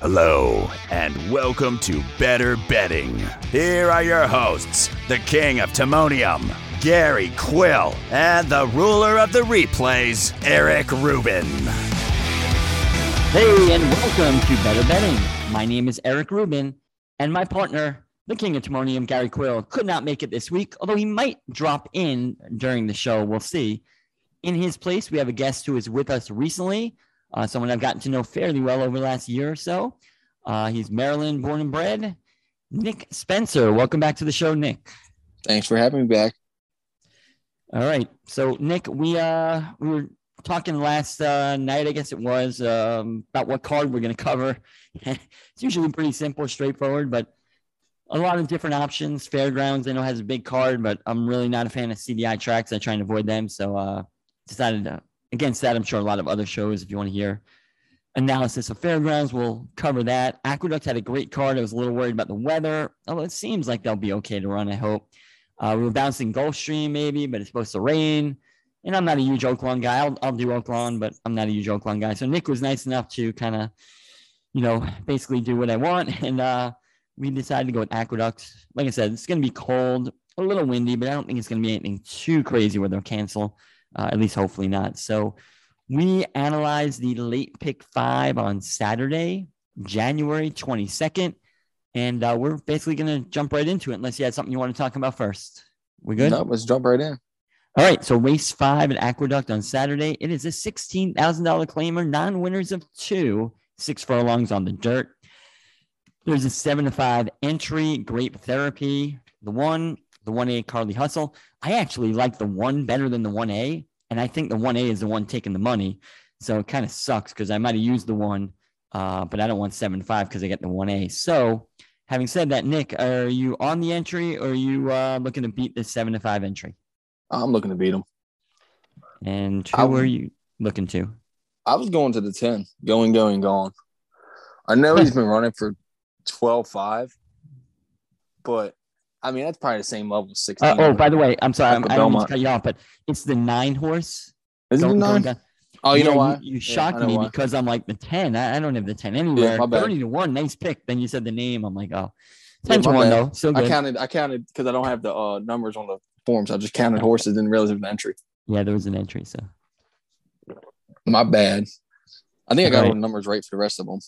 Hello, and welcome to Better Betting. Here are your hosts, the king of Timonium, Gary Quill, and the ruler of the replays, Eric Rubin. Hey, and welcome to Better Betting. My name is Eric Rubin, and my partner, the king of Timonium, Gary Quill, could not make it this week, although he might drop in during the show. We'll see. In his place, we have a guest who is with us recently, uh, someone I've gotten to know fairly well over the last year or so. Uh, he's Maryland born and bred. Nick Spencer, welcome back to the show, Nick. Thanks for having me back. All right, so Nick, we uh we were talking last uh, night, I guess it was, um, about what card we're going to cover. it's usually pretty simple, straightforward, but a lot of different options. Fairgrounds, I know has a big card, but I'm really not a fan of CDI tracks. I try and avoid them, so uh, decided to, against that. I'm sure a lot of other shows, if you want to hear analysis of fairgrounds, we'll cover that. Aqueduct had a great card. I was a little worried about the weather, although it seems like they'll be okay to run. I hope. Uh, we were bouncing Gulfstream maybe, but it's supposed to rain. And I'm not a huge Oaklawn guy. I'll, I'll do Oaklawn, but I'm not a huge Oaklawn guy. So Nick was nice enough to kind of, you know, basically do what I want. And uh, we decided to go with Aqueduct. Like I said, it's going to be cold, a little windy, but I don't think it's going to be anything too crazy where they'll cancel. Uh, at least hopefully not. So we analyzed the late pick five on Saturday, January 22nd. And uh, we're basically going to jump right into it unless you had something you want to talk about first. We good? No, let's jump right in. All right. So race five at Aqueduct on Saturday. It is a $16,000 claimer, non winners of two, six furlongs on the dirt. There's a seven to five entry, grape therapy. The one, the 1A Carly Hustle. I actually like the one better than the 1A. And I think the 1A is the one taking the money. So it kind of sucks because I might have used the one, uh, but I don't want 7 5 because I get the 1A. So having said that, Nick, are you on the entry or are you uh, looking to beat the 7 to 5 entry? I'm looking to beat him. And who are you looking to? I was going to the 10, going, going, gone. I know he's been running for 12 5, but I mean, that's probably the same level as 16. Uh, oh, by the way, I'm sorry, I'm, I don't mean to cut you off, but it's the nine horse. Is it nine? Oh, you yeah, know why? You, you shocked me why. because I'm like the 10. I, I, don't have the 10 anywhere. Yeah, 30 to 1, nice pick. Then you said the name. I'm like, oh, 10 yeah, to 1, though. So good. I counted, I counted because I don't have the uh, numbers on the forms. I just counted horses and realized it was an entry. Yeah, there was an entry. So my bad. I think I got right. all the numbers right for the rest of them.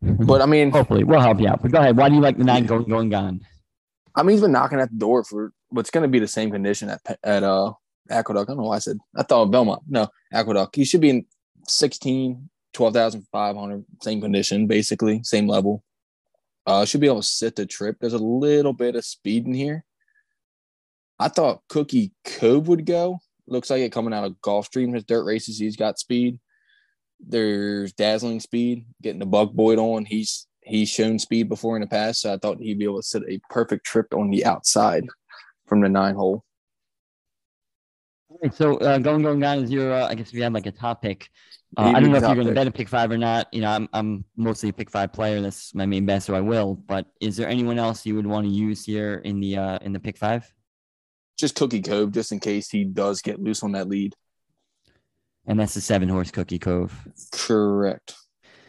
But I mean, hopefully we'll help you out. But go ahead. Why do you like the nine going, going, gone? I mean, he's been knocking at the door for what's going to be the same condition at at uh Aqueduct. I don't know why I said I thought Belmont. No, Aqueduct. He should be in 16, 12,500, same condition, basically, same level. Uh, should be able to sit the trip. There's a little bit of speed in here. I thought Cookie Cove would go. Looks like it coming out of Gulfstream. His dirt races, he's got speed. There's dazzling speed, getting the Buck Boyd on. He's he's shown speed before in the past, so I thought he'd be able to set a perfect trip on the outside from the nine hole. All right, so uh, going going gone is your. Uh, I guess we have like a top pick. Uh, I don't know if you're going to bet a pick five or not. You know, I'm I'm mostly a pick five player. That's my main bet, so I will. But is there anyone else you would want to use here in the uh, in the pick five? Just Cookie Cove, just in case he does get loose on that lead. And that's the seven horse Cookie Cove. Correct.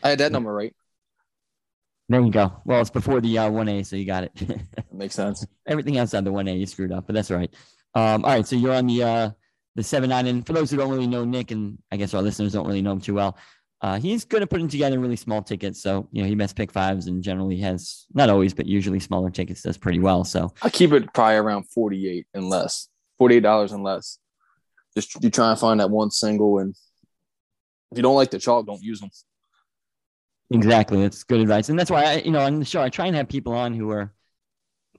I had that number right. There you go. Well, it's before the uh, 1A, so you got it. makes sense. Everything outside the 1A, you screwed up, but that's all right. Um, all right, so you're on the uh, the 7 9. And for those who don't really know Nick, and I guess our listeners don't really know him too well, uh, he's good at putting together really small tickets. So, you know, he best pick fives and generally has, not always, but usually smaller tickets does pretty well. So I keep it probably around 48 and less, $48 and less. Just you try and find that one single. And if you don't like the chalk, don't use them. Exactly. That's good advice. And that's why I, you know, on the show, I try and have people on who are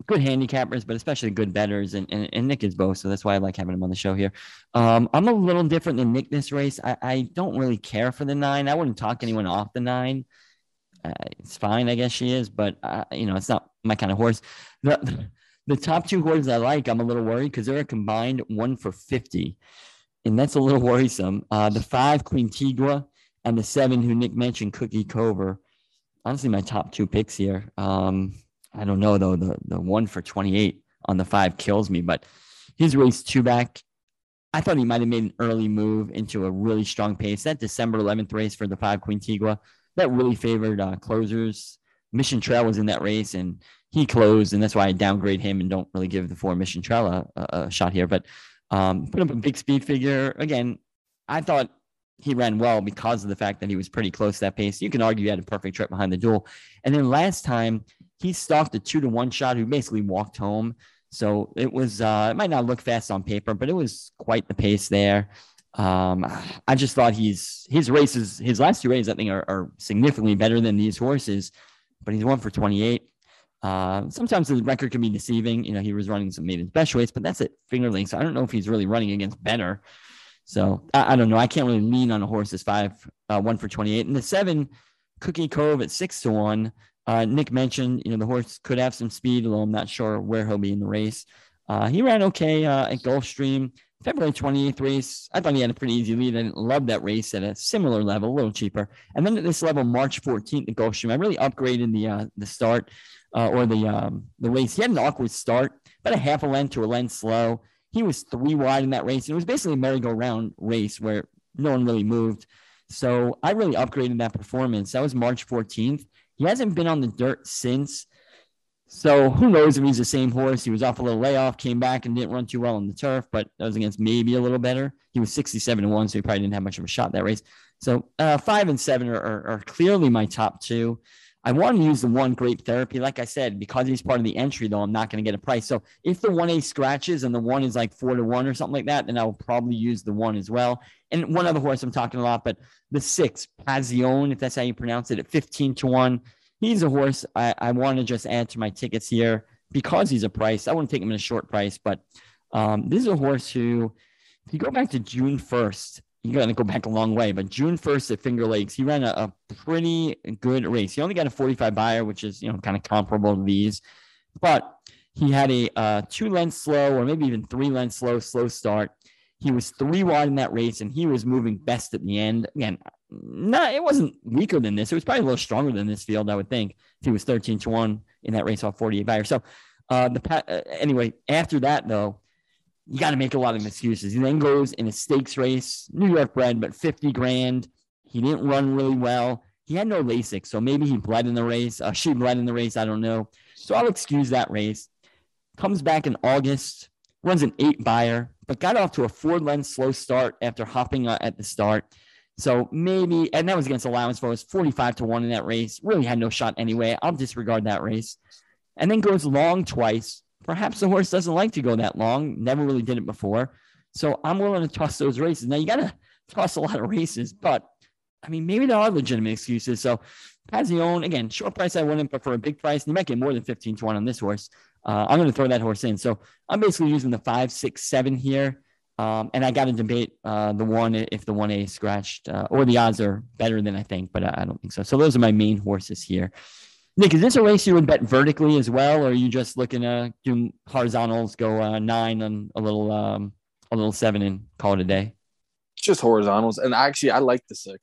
good handicappers, but especially good betters. And, and, and Nick is both. So that's why I like having him on the show here. Um, I'm a little different than Nick this race. I, I don't really care for the nine. I wouldn't talk anyone off the nine. Uh, it's fine, I guess she is, but uh, you know, it's not my kind of horse. The, the top two horses I like, I'm a little worried because they're a combined one for 50. And that's a little worrisome. Uh, the five, Queen Tigua, and the seven who Nick mentioned, Cookie Cove. Honestly, my top two picks here. Um, I don't know though. The the one for 28 on the five kills me, but his race two back. I thought he might have made an early move into a really strong pace. That December 11th race for the five Queen Tigua that really favored uh, closers. Mission Trail was in that race and he closed, and that's why I downgrade him and don't really give the four Mission Trail a, a, a shot here. But um, put up a big speed figure again. I thought he ran well because of the fact that he was pretty close to that pace. You can argue he had a perfect trip behind the duel. And then last time he stalked a two to one shot who basically walked home. So it was uh, it might not look fast on paper, but it was quite the pace there. Um, I just thought he's his races, his last two races, I think, are, are significantly better than these horses. But he's one for 28. Uh, sometimes the record can be deceiving. You know, he was running some maiden best weights, but that's it, fingerling. So I don't know if he's really running against better. So I, I, don't know. I can't really lean on a horse that's five, uh, one for 28. And the seven, Cookie Cove at six to one. Uh, Nick mentioned, you know, the horse could have some speed, although I'm not sure where he'll be in the race. Uh, he ran okay uh, at Gulfstream. February 28th race, I thought he had a pretty easy lead. I didn't love that race at a similar level, a little cheaper. And then at this level, March 14th at Gulfstream, I really upgraded the uh, the start uh, or the um, the race. He had an awkward start, about a half a length to a length slow. He was three wide in that race. It was basically a merry-go-round race where no one really moved. So I really upgraded that performance. That was March 14th. He hasn't been on the dirt since. So who knows if he's the same horse? He was off a little layoff, came back and didn't run too well on the turf, but that was against maybe a little better. He was 67 to one, so he probably didn't have much of a shot that race. So uh, five and seven are, are, are, clearly my top two. I want to use the one grape therapy. Like I said, because he's part of the entry, though, I'm not going to get a price. So if the one A scratches and the one is like four to one or something like that, then I will probably use the one as well. And one other horse I'm talking a lot, but the six, Pazione, if that's how you pronounce it, at 15 to one he's a horse I, I want to just add to my tickets here because he's a price. I wouldn't take him in a short price, but um, this is a horse who, if you go back to June 1st, you're going to go back a long way, but June 1st at Finger Lakes, he ran a, a pretty good race. He only got a 45 Beyer, which is, you know, kind of comparable to these, but he had a uh, two length slow or maybe even three length slow, slow start. He was three wide in that race and he was moving best at the end. Again, not it wasn't weaker than this. It was probably a little stronger than this field, I would think, if he was 13 to 1 in that race off 48 Beyer. So uh the uh, anyway, after that though, you got to make a lot of excuses. He then goes in a stakes race, New York bred, but 50 grand. He didn't run really well. He had no Lasix, so maybe he bled in the race. Uh, she bled in the race. I don't know. So I'll excuse that race. Comes back in August, runs an eight Beyer, but got off to a four length slow start after hopping uh, at the start. So maybe, and that was against allowance for us 45 to 1 in that race. Really had no shot anyway. I'll disregard that race. And then goes long twice. Perhaps the horse doesn't like to go that long. Never really did it before. So I'm willing to toss those races. Now you got to toss a lot of races, but I mean, maybe there are legitimate excuses. So Pazione, again, short price, I wouldn't prefer a big price. You might get more than 15 to 1 on this horse. Uh, I'm going to throw that horse in. So I'm basically using the five, six, seven here. Um, and I got to debate uh, the one if the one A is scratched uh, or the odds are better than I think, but I, I, don't think so. So those are my main horses here. Nick, is this a race you would bet vertically as well, or are you just looking to do horizontals, go uh, nine and a little um, a little seven and call it a day? Just horizontals, and actually I like the six.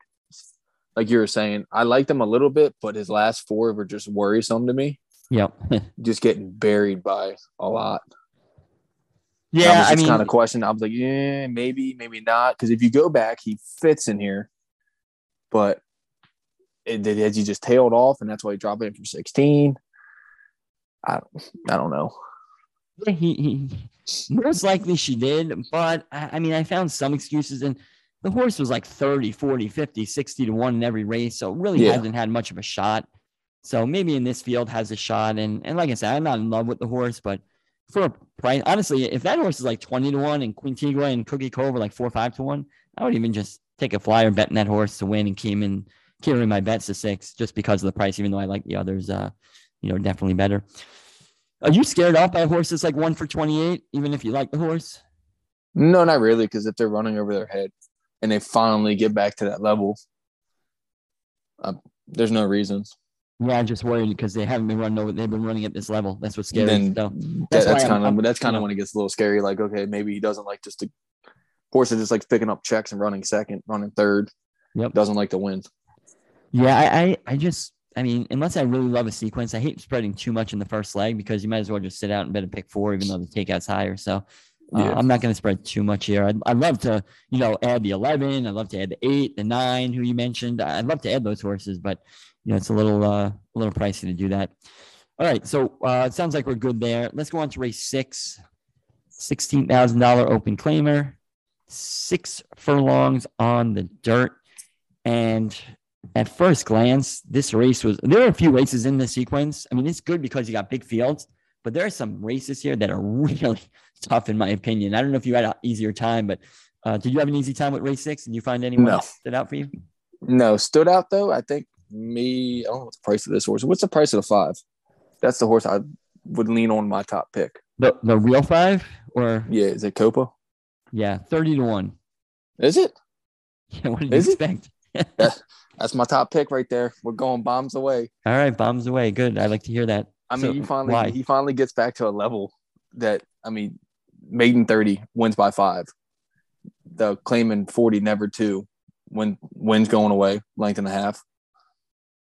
Like you were saying, I like them a little bit, but his last four were just worrisome to me. Yep, just getting buried by a lot. Yeah, I, mean, kind of question. I was like, yeah, maybe, maybe not. Because if you go back, he fits in here, but as he just tailed off, and that's why he dropped in from sixteen. I, I don't know. He, he most likely she did, but I, I mean, I found some excuses, and the horse was like 30, 40, 50, 60 to one in every race, so really yeah. hasn't had much of a shot. So maybe in this field has a shot, and and like I said, I'm not in love with the horse, but for a price, honestly, if that horse is like 20 to 1 and Queen Tigua and Cookie Cove are like 4 or 5 to 1, I would even just take a flyer betting that horse to win and came in carrying my bets to six just because of the price, even though I like the others, uh, you know, definitely better. Are you scared off by horses like one for 28, even if you like the horse? No, not really, because if they're running over their head and they finally get back to that level, uh, there's no reasons. Yeah, I'm just worried because they haven't been running over. They've been running at this level. That's what's scary. Then so that's, that's kind of that's kind of when it gets a little scary. Like, okay, maybe he doesn't like just to horse is just like picking up checks and running second, running third. Yep. Doesn't like to win. Yeah, I, I, I just I mean, unless I really love a sequence, I hate spreading too much in the first leg because you might as well just sit out and bet a pick four, even though the takeout's higher. So Uh, Yeah. I'm not going to spread too much here. I'd, I'd love to, you know, add the 11. I'd love to add the eight, the nine, who you mentioned. I'd love to add those horses, but you know, it's a little, uh, a little pricey to do that. All right, so uh, it sounds like we're good there. Let's go on to race six. Sixteen thousand dollar open claimer, six furlongs on the dirt, and at first glance, this race was. There are a few races in the sequence. I mean, it's good because you got big fields, but there are some races here that are really tough, in my opinion. I don't know if you had an easier time, but uh, did you have an easy time with race six? Did you find anyone No. that stood out for you? No, stood out though. I think me. I don't know what the price of this horse. What's the price of the five? That's the horse I would lean on my top pick. The the real five or Yeah, is it Copa? yeah, thirty to one. Is it? Yeah, what did you Is expect? That's my top pick right there. We're going bombs away. All right, bombs away. Good. I like to hear that. I mean, So, he finally why? he finally gets back to a level that I mean, maiden thirty wins by five. The claiming forty never two, when wins going away length and a half.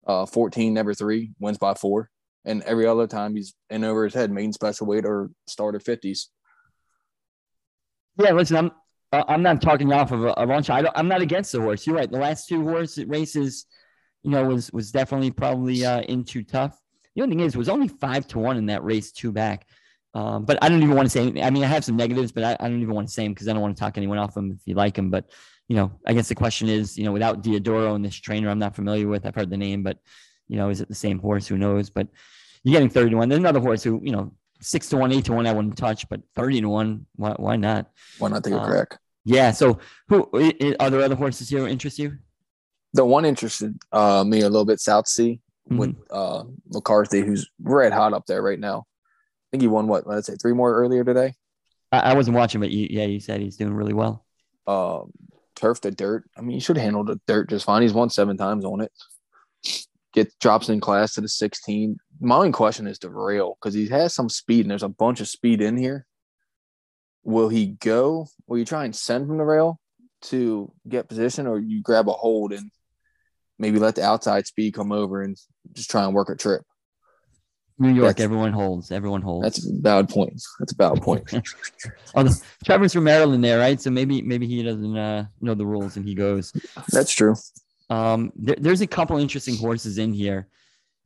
Uh, fourteen never three wins by four, and every other time he's in over his head, Maiden special weight or starter fifties. Yeah, listen, I'm I'm not talking off of a, a launch. I don't, I'm not against the horse. You're right. The last two horse races, you know, was was definitely probably uh, in too tough. The only thing is, it was only five to one in that race, two back. Um, but I don't even want to say. Anything. I mean, I have some negatives, but I, I don't even want to say them because I don't want to talk anyone off them if you like them. But you know, I guess the question is, you know, without Diodoro and this trainer, I'm not familiar with. I've heard the name, but you know, is it the same horse? Who knows? But you're getting 30 to one. There's another horse who, you know, six to one, eight to one, I wouldn't touch, but 30 to one, why, why not? Why not take a Uh, crack? Yeah. So, who are there other horses here interest you? The one interested uh, me a little bit, South Sea with uh, McCarthy, who's red hot up there right now. I think he won what? Let's say three more earlier today. I, I wasn't watching, but you, yeah, you said he's doing really well. um, turf the dirt. I mean, he should handle the dirt just fine. He's won seven times on it. Get drops in class to the 16. My only question is the rail because he has some speed and there's a bunch of speed in here. Will he go? Will you try and send from the rail to get position, or you grab a hold and maybe let the outside speed come over and just try and work a trip? New York, That's- everyone holds. Everyone holds. That's a valid point. That's a valid point. Although Trevor's from Maryland, there, right? So maybe maybe he doesn't uh, know the rules and he goes. That's true. Um, there, there's a couple interesting horses in here.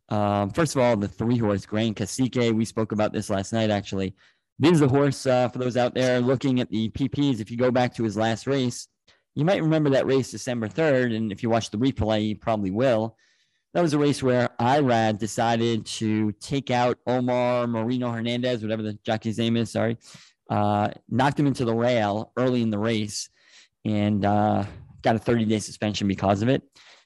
Um, first of all, the three horse Grand Cacique. We spoke about this last night, actually. This is the horse uh, for those out there looking at the PPs. If you go back to his last race, you might remember that race December 3rd. And if you watch the replay, you probably will. That was a race where Irad decided to take out Omar Marino Hernandez, whatever the jockey's name is, sorry, uh, knocked him into the rail early in the race and uh, got a 30 day suspension because of it.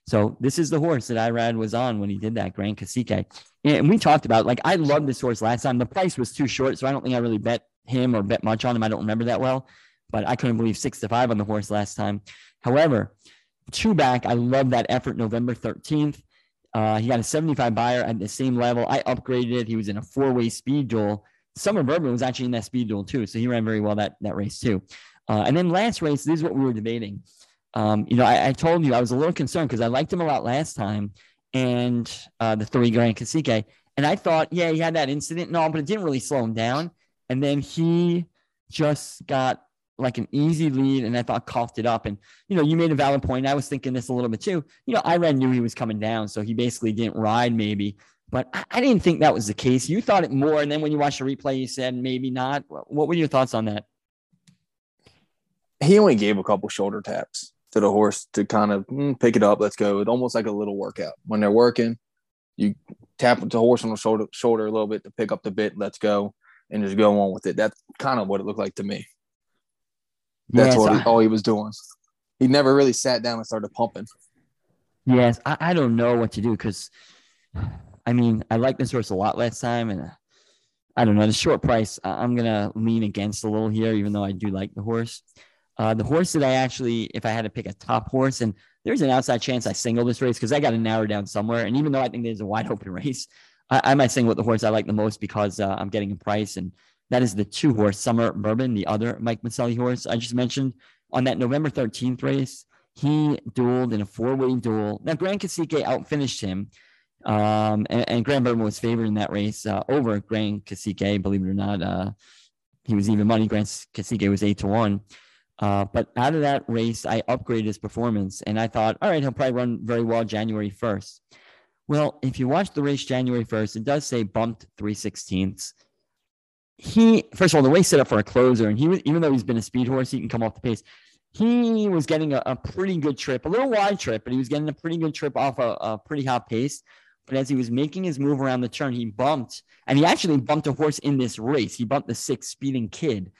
So this is the horse that Irad was on when he did that Grand Cacique. And we talked about like I loved this horse last time. The price was too short, so I don't think I really bet him or bet much on him. I don't remember that well, but I couldn't believe six to five on the horse last time. However, two back, I love that effort November 13th. Uh, he got a 75 Beyer at the same level. I upgraded it. He was in a four-way speed duel. Summer Bourbon was actually in that speed duel too, so he ran very well that that race too. Uh, and then last race, this is what we were debating. Um, you know, I, I told you I was a little concerned because I liked him a lot last time, and uh, the three Grand Cacique, and I thought, yeah, he had that incident and all, but it didn't really slow him down. And then he just got like an easy lead, and I thought coughed it up. And you know, you made a valid point. I was thinking this a little bit too. You know, Irad knew he was coming down, so he basically didn't ride maybe. But I, I didn't think that was the case. You thought it more, and then when you watched the replay, you said maybe not. What what were your thoughts on that? he only gave a couple shoulder taps to the horse to kind of mm, pick it up. Let's go. It's almost like a little workout. When they're working, you tap the horse on the shoulder, shoulder a little bit to pick up the bit. Let's go, and just go on with it. That's kind of what it looked like to me. That's Yes, what he, all he was doing. He never really sat down and started pumping. Yes, I, I don't know what to do because, I mean, I like this horse a lot last time, and uh, I don't know the short price. I'm gonna lean against a little here, even though I do like the horse. Uh, the horse that I actually, if I had to pick a top horse, and there's an outside chance I single this race because I got to narrow down somewhere. And even though I think there's a wide open race, I, I might single with the horse I like the most because uh, I'm getting a price, and that is the two horse Summer Bourbon, the other Mike Maselli horse I just mentioned on that November 13th race. He dueled in a four-way duel. Now, Grand Cacique outfinished him, um, and, and Grand Bourbon was favored in that race uh, over Grand Cacique, believe it or not. Uh, he was even money. Grand Cacique was eight to one. Uh, but out of that race, I upgraded his performance, and I thought, all right, he'll probably run very well January 1st. Well, if you watch the race January 1st, it does say bumped 3 16ths. He, first of all, the race set up for a closer, and he was, even though he's been a speed horse, he can come off the pace. He was getting a, a pretty good trip, a little wide trip, but he was getting a pretty good trip off a, a pretty hot pace. But as he was making his move around the turn, he bumped, and he actually bumped a horse in this race. He bumped the six speeding kid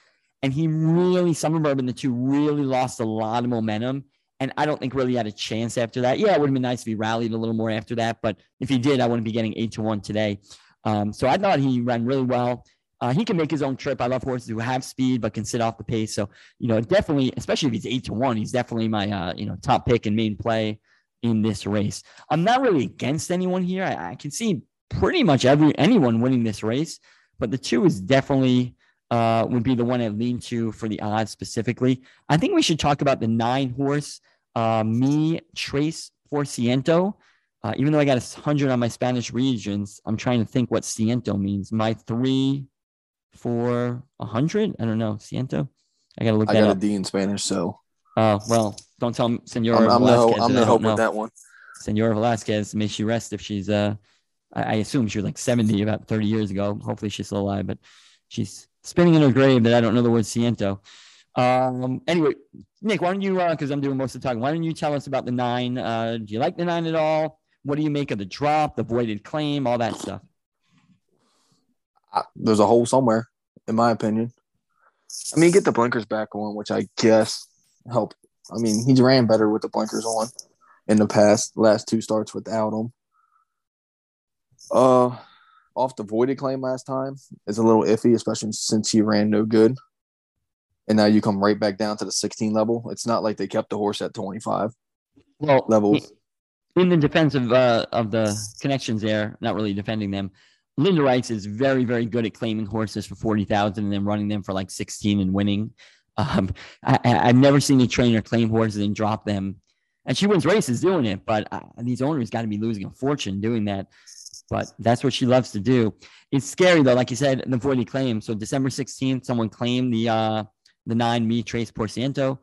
and he really, Summer Bourbon, the two really lost a lot of momentum. And I don't think really had a chance after that. Yeah, it would have been nice if he rallied a little more after that. But if he did, I wouldn't be getting eight to one today. Um, so I thought he ran really well. Uh, he can make his own trip. I love horses who have speed but can sit off the pace. So you know, definitely, especially if he's eight to one, he's definitely my uh, you know top pick and main play in this race. I'm not really against anyone here. I, I can see pretty much every anyone winning this race, but the two is definitely uh, would be the one I lean to for the odds specifically. I think we should talk about the nine horse, uh, me Trace for Ciento. Uh, even though I got a hundred on my Spanish Regents, I'm trying to think what Ciento means. My three for a hundred? I don't know. Ciento? I gotta look I got up. a D in Spanish, so. Oh well, don't tell Senor I'm, I'm Velasquez. The, I'm the hope with that one. Senor Velasquez, may she rest if she's uh, I, I assume she was like 70 about 30 years ago. Hopefully she's still alive, but she's spinning in her grave that I don't know the word Ciento. Um, anyway, Nick, why don't you, because uh, I'm doing most of the talking, why don't you tell us about the nine? Uh, do you like the nine at all? What do you make of the drop, the voided claim, all that stuff? Uh, there's a hole somewhere, in my opinion. I mean, get the blinkers back on, which I guess helped. I mean, he's ran better with the blinkers on in the past last two starts without them. Uh, off the voided claim last time is a little iffy, especially since he ran no good. And now you come right back down to the 16 level. It's not like they kept the horse at 25 well, levels. In the defense of uh, of the connections there, not really defending them. Linda Rice is very, very good at claiming horses for 40,000 and then running them for like 16 and winning. Um, I, have never seen a trainer claim horses and drop them. And she wins races doing it, but uh, these owners got to be losing a fortune doing that but that's what she loves to do. It's scary though, like you said, the voided claim. So December 16th, someone claimed the uh the nine me Trace Porciento,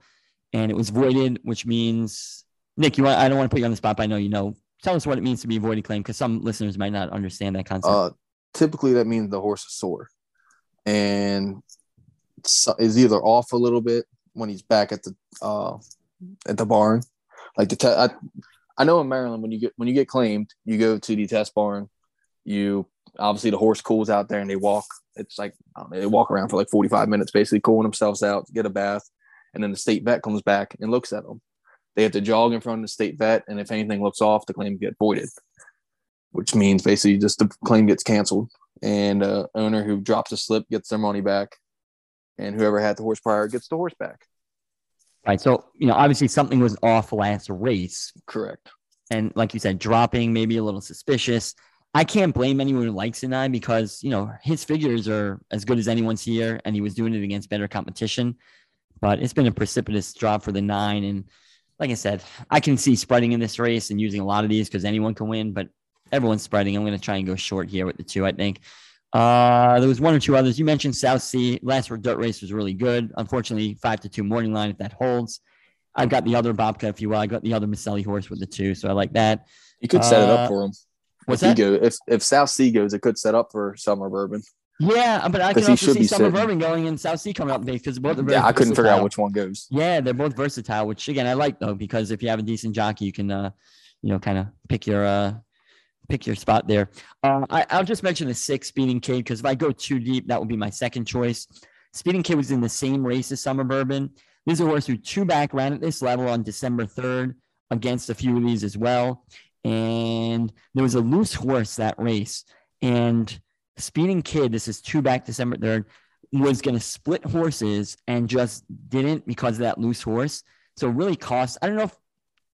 and it was voided, which means Nick, you want I don't want to put you on the spot, but I know you know. Tell us what it means to be voided claim because some listeners might not understand that concept. Uh, typically that means the horse is sore and is either off a little bit when he's back at the uh at the barn. Like the te- I, I know in Maryland when you get when you get claimed, you go to the test barn. You obviously the horse cools out there and they walk. It's like know, they walk around for like 45 minutes, basically cooling themselves out, get a bath, and then the state vet comes back and looks at them. They have to jog in front of the state vet, and if anything looks off, the claim get voided, which means basically just the claim gets canceled, and uh, owner who drops a slip gets their money back, and whoever had the horse prior gets the horse back. Right. So, you know, obviously something was off last race. Correct. And like you said, dropping, maybe a little suspicious. I can't blame anyone who likes Sinai because, you know, his figures are as good as anyone's here and he was doing it against better competition. But it's been a precipitous drop for the nine. And like I said, I can see spreading in this race and using a lot of these because anyone can win, but everyone's spreading. I'm going to try and go short here with the two, I think. Uh, there was one or two others. You mentioned South Sea. Last dirt race was really good. Unfortunately, five to two morning line if that holds. I've got the other Bobcat, if you will. I got the other Maselli horse with the two, so I like that. You could set uh, it up uh, for him. What's if that? Go, if if South Sea goes, it could set up for Summer Bourbon. Yeah, but I can also see Summer Bourbon going and South Sea coming up because both are Yeah, I couldn't figure out which one goes. Yeah, they're both versatile, which again I like though because if you have a decent jockey, you can uh, you know, kind of pick your uh pick your spot there. Uh, I, will just mention the six Speeding Kid because if I go too deep, that would be my second choice. Speeding Kid was in the same race as Summer Bourbon. This is a horse who two back ran at this level on December 3rd against a few of these as well. And there was a loose horse that race. And Speeding Kid, this is two back December 3rd, was going to split horses and just didn't because of that loose horse. So it really cost, I don't know if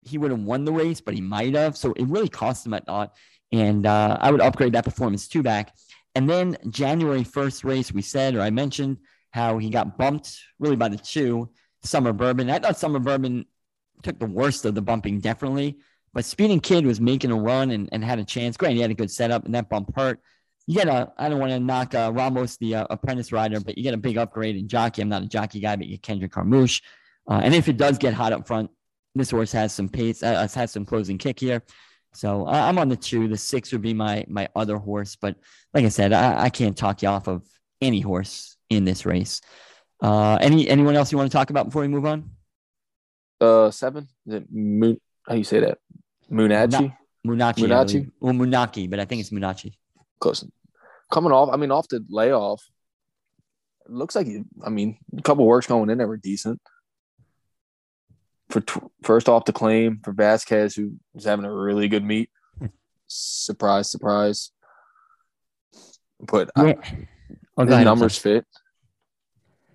he would have won the race, but he might have. So it really cost him, a lot. And uh, I would upgrade that performance two back. And then January 1st race, we said, or I mentioned how he got bumped really by the two, Summer Bourbon. I thought Summer Bourbon took the worst of the bumping, definitely. But Speeding Kid was making a run and, and had a chance. Great, he had a good setup, and that bump hurt. you get a, I don't want to knock uh, Ramos, the uh, apprentice rider, but you get a big upgrade in jockey. I'm not a jockey guy, but you get Kendrick Carmouche. Uh, and if it does get hot up front, this horse has some pace, uh, has some closing kick here. So uh, I'm on the two. The six would be my my other horse, but like I said, I, I can't talk you off of any horse in this race. Uh, any anyone else you want to talk about before we move on? Uh, seven. Is it Moon? How do you say that? Moonachi. Munachi. Munachi? Well, Munaki, but I think it's Munachi. Close. Coming off. I mean, off the layoff. It looks like he, I mean, a couple works going in that were decent. For tw- first off the claim for Vasquez, who was having a really good meet. surprise, surprise. But I, Yeah. Oh, his ahead, I'm numbers fit.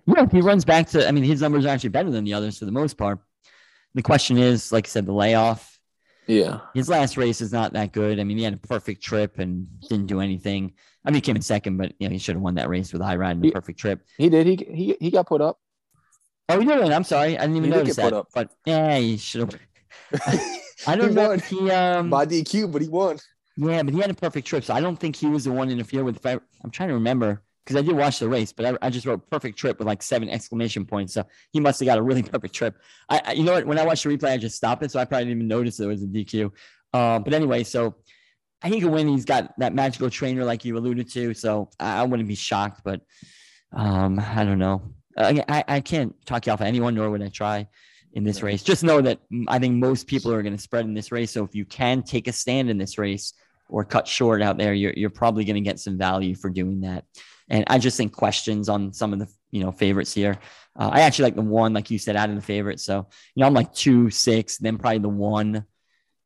Yeah, he runs back to, I mean, his numbers are actually better than the others for the most part. The question is, like I said, the layoff. Yeah. His last race is not that good. I mean, he had a perfect trip and didn't do anything. I mean, he came in second, but you know, he should have won that race with a high ride and a perfect trip. He did. He he he got put up. Oh, he did. I'm sorry, I didn't even He notice that. up. But yeah, he should have. I He don't know. won if He um, by DQ, but he won. yeah, but he had a perfect trip, so I don't think he was the one to interfere with. I, I'm trying to remember because I did watch the race, but I, I just wrote perfect trip with like seven exclamation points. So he must have got a really perfect trip. I, I you know what? When I watched the replay, I just stopped it, so I probably didn't even notice there was a DQ. Uh, but anyway, so I think when he's got that magical trainer like you alluded to, so I, I wouldn't be shocked. But um, I don't know. Uh, I, I can't talk you off of anyone, nor would I try in this race. Just know that mm, I think most people are going to spread in this race. So if you can take a stand in this race or cut short out there, you're, you're probably going to get some value for doing that. And I just think questions on some of the you know favorites here. Uh, I actually like the one, like you said, out of the favorites. So you know I'm like two, six, then probably the one,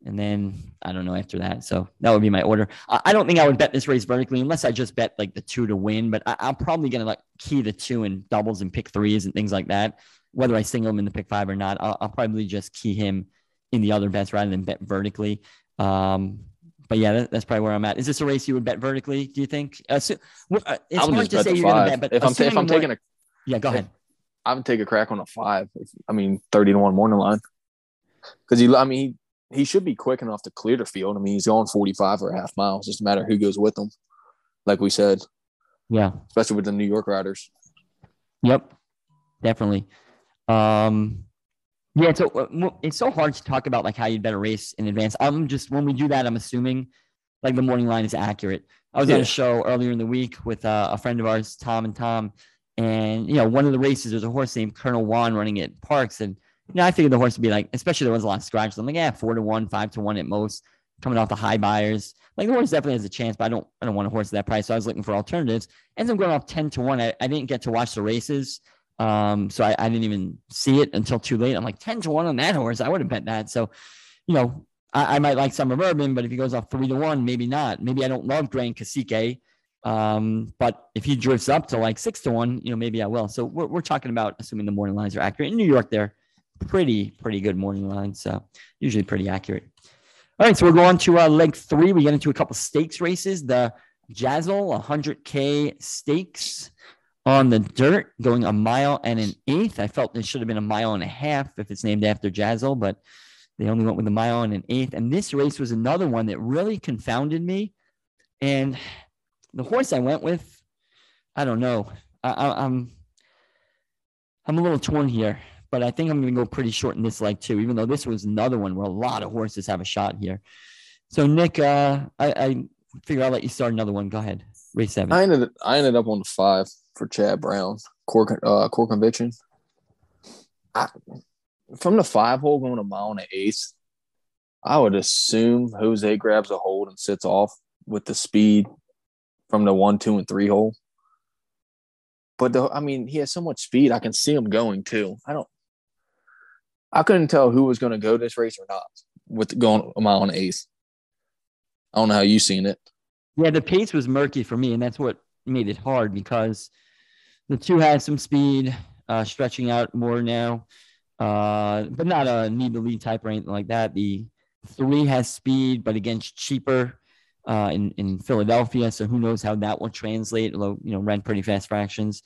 and then I don't know after that. So that would be my order. I, I don't think I would bet this race vertically unless I just bet like the two to win. But I, I'm probably gonna like key the two and doubles and pick threes and things like that. Whether I single him in the pick five or not, I'll, I'll probably just key him in the other bets rather than bet vertically. Um, but yeah, that, that's probably where I'm at. Is this a race you would bet vertically? Do you think? So, uh, it's hard to say you're gonna bet, but if I'm if I'm taking a yeah, go ahead. I would take a crack on a five. If, I mean, thirty to one morning line. Because he, I mean, he, he should be quick enough to clear the field. I mean, he's going forty five or a half miles. It's just a matter who goes with him. Like we said, Yeah. especially with the New York riders. Yep, definitely. Um, yeah, so uh, it's so hard to talk about like how you'd better race in advance. I'm just when we do that, I'm assuming like the morning line is accurate. I was on a show earlier in the week with uh, a friend of ours, Tom and Tom, and you know one of the races there's a horse named Colonel Juan running at Parx, and you know I figured the horse would be like, especially there was a lot of scratches. I'm like, yeah, four to one, five to one at most, coming off the high Beyers. Like the horse definitely has a chance, but I don't I don't want a horse at that price. So I was looking for alternatives. Ends up going off ten to one. I, I didn't get to watch the races. Um, so I, I didn't even see it until too late. I'm like 10 to 1 on that horse. I would have bet that. So, you know, I, I might like Summer Bourbon, but if he goes off three to one, maybe not. Maybe I don't love Grand Cacique. Um, but if he drifts up to like six to one, you know, maybe I will. So we're, we're talking about assuming the morning lines are accurate. In New York, they're pretty, pretty good morning lines. So usually pretty accurate. All right. So we're going to uh, leg three. We get into a couple stakes races. The Jazil 100K stakes on the dirt, going a mile and an eighth. I felt it should have been a mile and a half if it's named after Jazil, but they only went with a mile and an eighth. And this race was another one that really confounded me. And the horse I went with, I don't know. I, I, I'm I'm a little torn here, but I think I'm going to go pretty short in this leg too. Even though this was another one where a lot of horses have a shot here. So Nick, uh, I, I figure I'll let you start another one. Go ahead, race seven. I ended I ended up on the five for Chad Brown. Core uh, core conviction. I, from the five hole going a mile and an eighth, I would assume Jose grabs a hold and sits off with the speed from the one, two, and three hole. But the, I mean, he has so much speed. I can see him going too. I don't. I couldn't tell who was going to go this race or not with going a mile and an eighth. I don't know how you seen it. Yeah, the pace was murky for me, and that's what made it hard because the two had some speed, uh, stretching out more now, uh, but not a need to lead type or anything like that. The three has speed, but against cheaper uh, in in Philadelphia, so who knows how that will translate? Although you know, ran pretty fast fractions.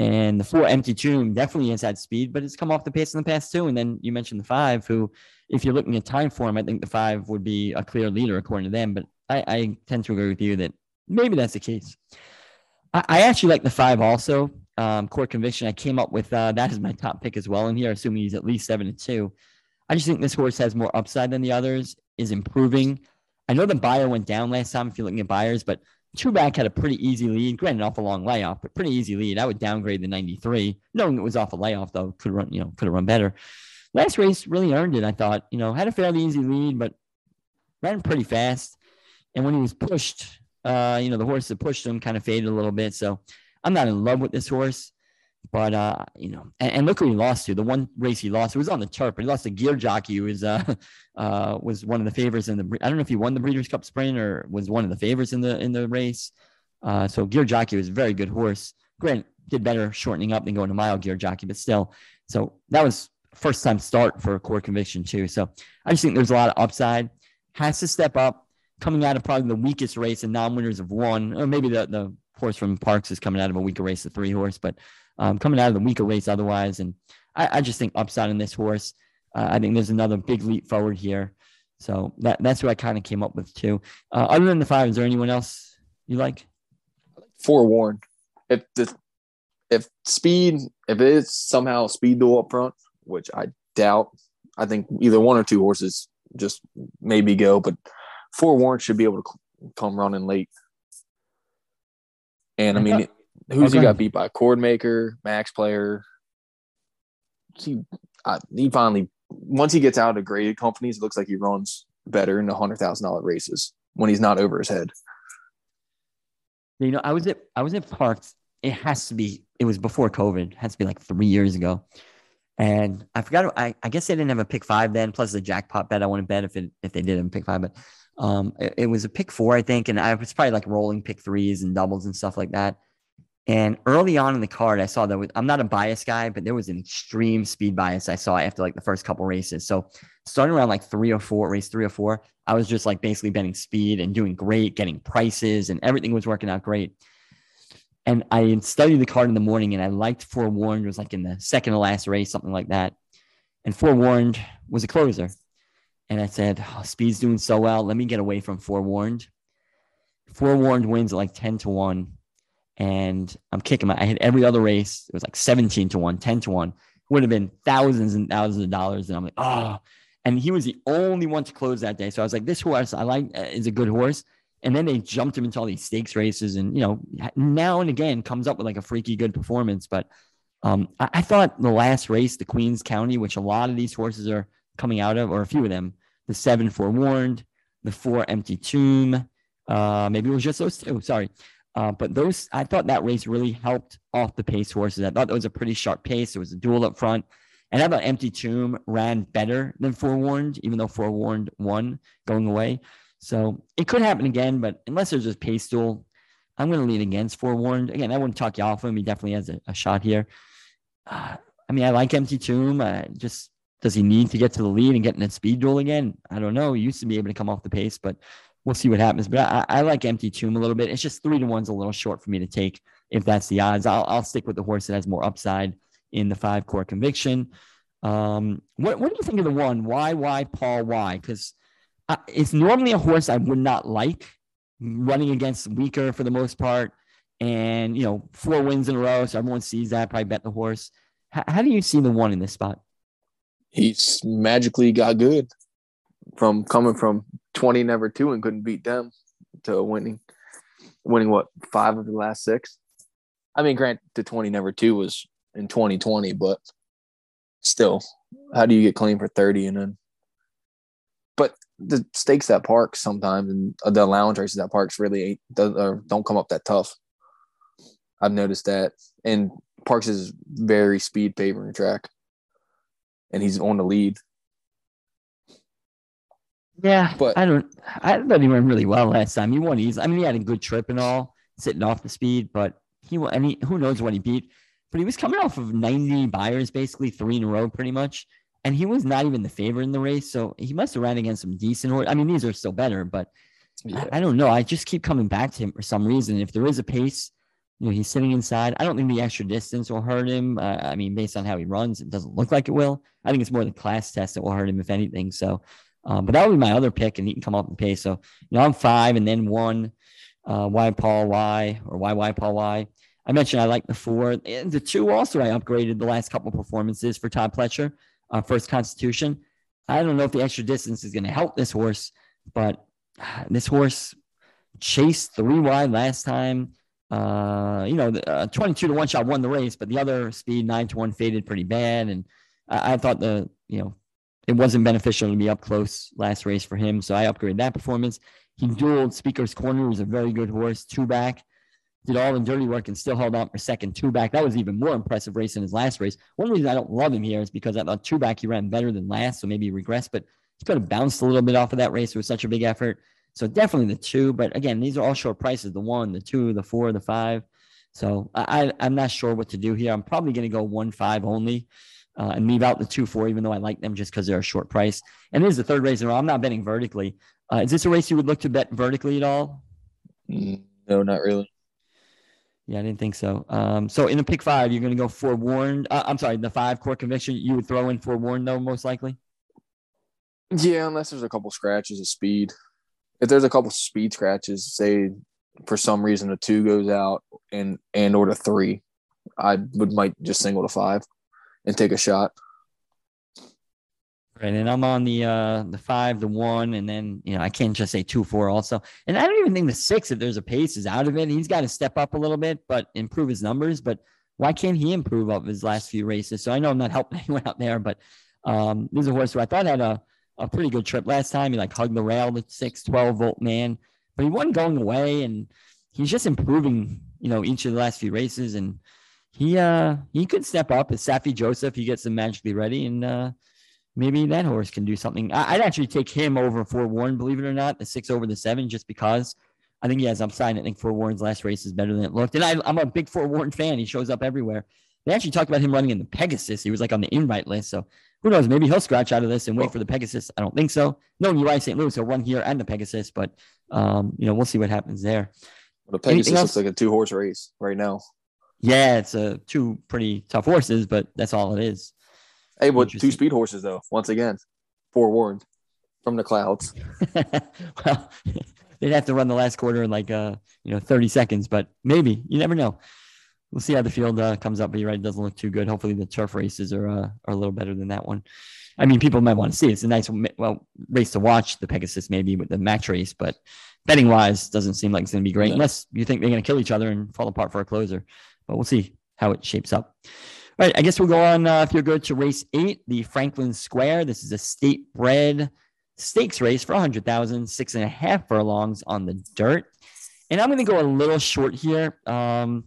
And the four empty tomb definitely has had speed, but it's come off the pace in the past too. And then you mentioned the five, who, if you're looking at Timeform, I think the five would be a clear leader according to them. But I, I tend to agree with you that maybe that's the case. I, I actually like the five also. Um, core conviction. I came up with uh, that as my top pick as well in here, assuming he's at least seven to two. I just think this horse has more upside than the others, is improving. I know the Beyer went down last time if you're looking at Beyers, but Two back had a pretty easy lead, granted off a long layoff, but pretty easy lead. I would downgrade the 93, knowing it was off a layoff though. Could run, you know, could have run better. Last race really earned it. I thought, you know, had a fairly easy lead, but ran pretty fast. And when he was pushed, uh, you know, the horse that pushed him kind of faded a little bit. So I'm not in love with this horse. But uh, you know, and, and, look who he lost to. The one race he lost, it was on the turf, but he lost to Gear Jockey, who was uh, uh, was one of the favorites in the. I don't know if he won the Breeders' Cup Sprint or was one of the favorites in the in the race. Uh, so Gear Jockey was a very good horse. Grant did better shortening up than going to mile Gear Jockey, but still. So that was first time start for core conviction too. So I just think there's a lot of upside. Has to step up. Coming out of probably the weakest race and non-winners of one, or maybe the the horse from Parx is coming out of a weaker race, the three horse, but um, coming out of the weaker race otherwise. And I, I just think upside in this horse. Uh, I think there's another big leap forward here. So that, that's who I kind of came up with too. Uh, other than the five, is there anyone else you like? Forewarned. If the if speed, if it is somehow speed duel up front, which I doubt, I think either one or two horses just maybe go, but forewarned should be able to come running late. And I mean, Who's okay. he got beat by? Cord Maker, Max Player. He, he finally once he gets out of graded companies, it looks like he runs better in the hundred thousand dollar races when he's not over his head. You know, I was at I was at Parx. It has to be. It was before COVID. It has to be like three years ago. And I forgot. I, I guess they didn't have a pick five then. Plus the jackpot bet. I want to bet if it if they did have a pick five, but um, it, it was a pick four, I think, and I was probably like rolling pick threes and doubles and stuff like that. And early on in the card, I saw that was, I'm not a bias guy, but there was an extreme speed bias I saw after like the first couple races. So starting around like three or four, race three or four, I was just like basically betting speed and doing great, getting prices, and everything was working out great. And I studied the card in the morning and I liked Forewarned, was like in the second to last race, something like that. And Forewarned was a closer. And I said, oh, Speed's doing so well. Let me get away from Forewarned. Forewarned wins like 10 to 1 and I'm kicking my. I had every other race. It was like 17 to 1, 10 to 1. Would have been thousands and thousands of dollars. And I'm like, oh. And he was the only one to close that day. So I was like, this horse I like uh, is a good horse. And then they jumped him into all these stakes races, and you know, now and again comes up with like a freaky good performance. But um, I, I thought the last race, the Queens County, which a lot of these horses are coming out of, or a few of them, the seven forewarned, the four empty tomb, uh, maybe it was just those two. Sorry, uh, but those, I thought that race really helped off the pace horses. I thought it was a pretty sharp pace. It was a duel up front. And I thought Empty Tomb ran better than Forewarned, even though Forewarned won going away. So it could happen again, but unless there's a pace duel, I'm going to lean against Forewarned. Again, I wouldn't talk you off him. He definitely has a, a shot here. Uh, I mean, I like Empty Tomb. Uh, just does he need to get to the lead and get in a speed duel again? I don't know. He used to be able to come off the pace, but we'll see what happens. But I, I, like empty tomb a little bit. It's just three to one's a little short for me to take if that's the odds. I'll, I'll stick with the horse that has more upside in the five core conviction. Um, what, what do you think of the one? Why, why, Paul, why? Because it's normally a horse I would not like running against weaker for the most part. And, you know, four wins in a row. So everyone sees that, probably bet the horse. H- how do you see the one in this spot? He's magically got good from coming from 20 never two and couldn't beat them to winning winning what five of the last six? I mean grant the 20 never two was in 2020 but still how do you get clean for 30 and then? But the stakes at Parx sometimes and the allowance races at Parx really ain't uh, don't come up that tough. I've noticed that. And Parx is very speed favoring track and he's on the lead yeah, but I don't. I thought he went really well last time. He won easy. I mean, he had a good trip and all, sitting off the speed. But he won. and he, who knows what he beat. But he was coming off of 90 Beyers, basically three in a row, pretty much. And he was not even the favorite in the race, so he must have ran against some decent horse. I mean, these are still better, but yeah. I, I, don't know. I just keep coming back to him for some reason. If there is a pace, you know, he's sitting inside. I don't think the extra distance will hurt him. Uh, I mean, based on how he runs, it doesn't look like it will. I think it's more the class test that will hurt him, if anything. So um, but that would be my other pick, and he can come up and pay. So, you know, I'm five and then one. uh, Why Paul Y or Why Why Paul Y. I mentioned I like the four. And the two also I upgraded the last couple performances for Todd Pletcher, uh, First Constitution. I don't know if the extra distance is going to help this horse, but this horse chased three wide last time. Uh, you know, uh, 22 to one shot won the race, but the other speed nine to one faded pretty bad. And I, I thought the, you know, it wasn't beneficial to be up close last race for him. So I upgraded that performance. He dueled Speaker's Corner, who's a very good horse, two back, did all the dirty work and still held on for second, two back. That was even more impressive race in his last race. One reason I don't love him here is because I thought two back he ran better than last, so maybe he regressed, but he could have bounced a little bit off of that race. It was such a big effort. So definitely the two, but again, these are all short prices: the one, the two, the four, the five. So I, I'm not sure what to do here. I'm probably going to go one five only. Uh, and leave out the two four, even though I like them just because they're a short price. And this is the third race in a row. I'm not betting vertically. Uh, is this a race you would look to bet vertically at all? No, not really. Yeah, I didn't think so. Um, so in the pick five, you're going to go forewarned. Uh, I'm sorry, the five core conviction. You would throw in forewarned though, most likely. Yeah, unless there's a couple scratches of speed if there's a couple speed scratches, say for some reason a two goes out and and or the three, I would might just single to five and take a shot. Right, and I'm on the uh the five, the one, and then you know I can't just say two, four also. And I don't even think the six, if there's a pace, is out of it. He's got to step up a little bit, but improve his numbers. But why can't he improve up his last few races? So I know I'm not helping anyone out there, but um, this is a horse who I thought had a a pretty good trip last time. He like hugged the rail, the six, 12 volt man, but he wasn't going away and he's just improving, you know, each of the last few races. And he, uh, he could step up as Saffie Joseph. He gets them magically ready and, uh, maybe that horse can do something. I, would actually take him over forewarned, believe it or not, the six over the seven, just because I think he has upside. I think forewarned's last race is better than it looked. And I, I'm a big forewarned fan. He shows up everywhere. They actually talked about him running in the Pegasus. He was like on the invite list. So who knows? Maybe he'll scratch out of this and wait for the Pegasus. I don't think so. No, Uri St. Lewis, he'll run here and the Pegasus, but um, you know, we'll see what happens there. Well, the Pegasus looks like a two horse race right now. Yeah, it's a two pretty tough horses, but that's all it is. Hey, but two speed horses though. Once again, forewarned from the clouds. well, they'd have to run the last quarter in like uh you know 30 seconds, but maybe you never know we'll see how the field uh, comes up. But you're right, it doesn't look too good. Hopefully, the turf races are uh, are a little better than that one. I mean, people might want to see. It's a nice well race to watch, the Pegasus maybe with the match race, but betting wise, doesn't seem like it's going to be great unless you think they're going to kill each other and fall apart for a closer. But we'll see how it shapes up. All right, I guess we'll go on. Uh, if you're good to race eight, the Franklin Square. This is a state bred stakes race for 100,000, six and a half furlongs on the dirt. And I'm going to go a little short here. Um,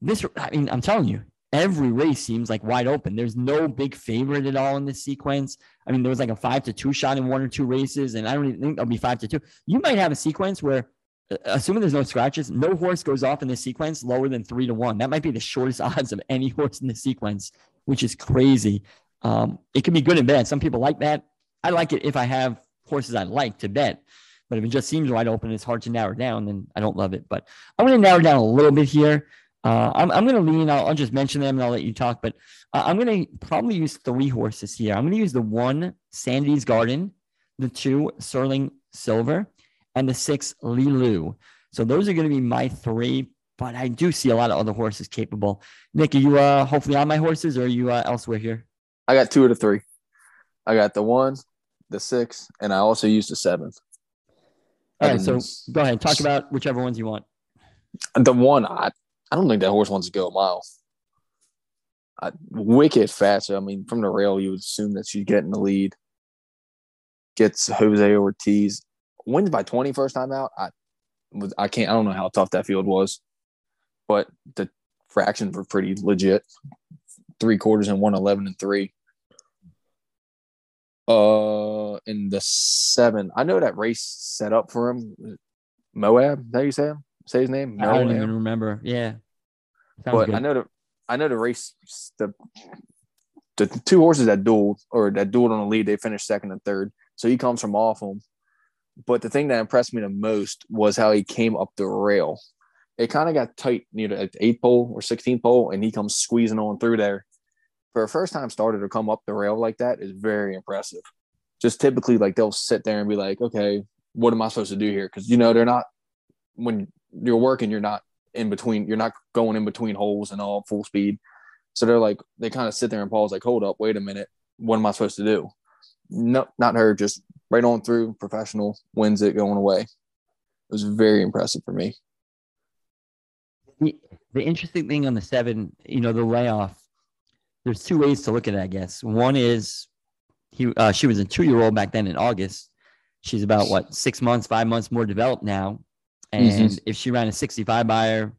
this, I mean, I'm telling you, every race seems like wide open. There's no big favorite at all in this sequence. I mean, there was like a five to two shot in one or two races, and I don't even think there'll be five to two. You might have a sequence where, uh, assuming there's no scratches, no horse goes off in this sequence lower than three to one. That might be the shortest odds of any horse in the sequence, which is crazy. Um, it can be good and bad. Some people like that. I like it if I have horses I like to bet. But if it just seems wide open, it's hard to narrow down, then I don't love it. But I'm going to narrow down a little bit here. Uh, I'm, I'm going to lean, I'll, I'll, just mention them and I'll let you talk, but uh, I'm going to probably use three horses here. I'm going to use the one, Sandy's Garden, the two, Sterling Silver, and the six, Lilu. So those are going to be my three, but I do see a lot of other horses capable. Nick, are you uh, hopefully on my horses or are you uh, elsewhere here? I got two of the three. I got the one, the six, and I also used the seven. All right, so go ahead. Talk about whichever ones you want. The one, I, I don't think that horse wants to go a mile. I, wicked fast. I mean, from the rail, you would assume that she'd get in the lead. Gets Jose Ortiz, wins by 20 first time out. I I can't, I don't know how tough that field was, but the fractions were pretty legit. Three quarters and one eleven and three. Uh, in the seven, I know that race set up for him. Moab, that you say him? Say his name? I don't even remember. Yeah, Sounds but good. I know the I know the race the the two horses that dueled or that dueled on the lead. They finished second and third, so he comes from off them. But the thing that impressed me the most was how he came up the rail. It kind of got tight near the eighth pole or 16th pole, and he comes squeezing on through there. For a first time starter to come up the rail like that is very impressive. Just typically, like they'll sit there and be like, okay, what am I supposed to do here? Because you know they're not when you're working, you're not in between, you're not going in between holes and all full speed. So they're like they kind of sit there and pause, like, hold up, wait a minute, what am I supposed to do? No, not her, just right on through, professional, wins it going away. It was very impressive for me. The, interesting thing on the seven, you know, the layoff, there's two ways to look at it, I guess. One is he uh, she was a two year old back then in August. She's about what six months, five months more developed now. And mm-hmm. if she ran a 65 Beyer,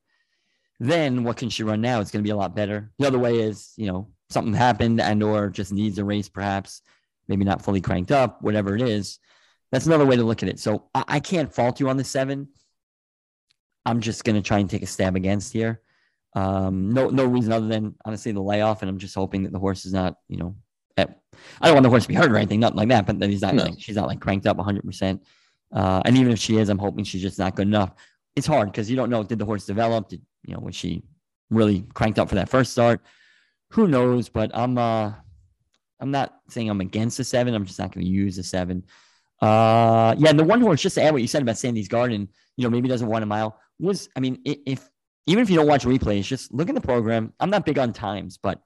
then what can she run now? It's going to be a lot better. The other way is, you know, something happened and or just needs a race, perhaps, maybe not fully cranked up, whatever it is. That's another way to look at it. So I, I can't fault you on the seven. I'm just going to try and take a stab against here. Um, no, no reason other than honestly the layoff, and I'm just hoping that the horse is not, you know, at, I don't want the horse to be hurt or anything, nothing like that. But that he's not no. like she's not like cranked up 100. Uh, And even if she is, I'm hoping she's just not good enough. It's hard because you don't know did the horse develop? Did you know was she really cranked up for that first start? Who knows? But I'm uh I'm not saying I'm against the seven. I'm just not going to use the seven. Uh, yeah, and the one horse, just to add what you said about Sandy's Garden, you know, maybe doesn't want a mile was, I mean, if even if you don't watch replays, just look at the program. I'm not big on times, but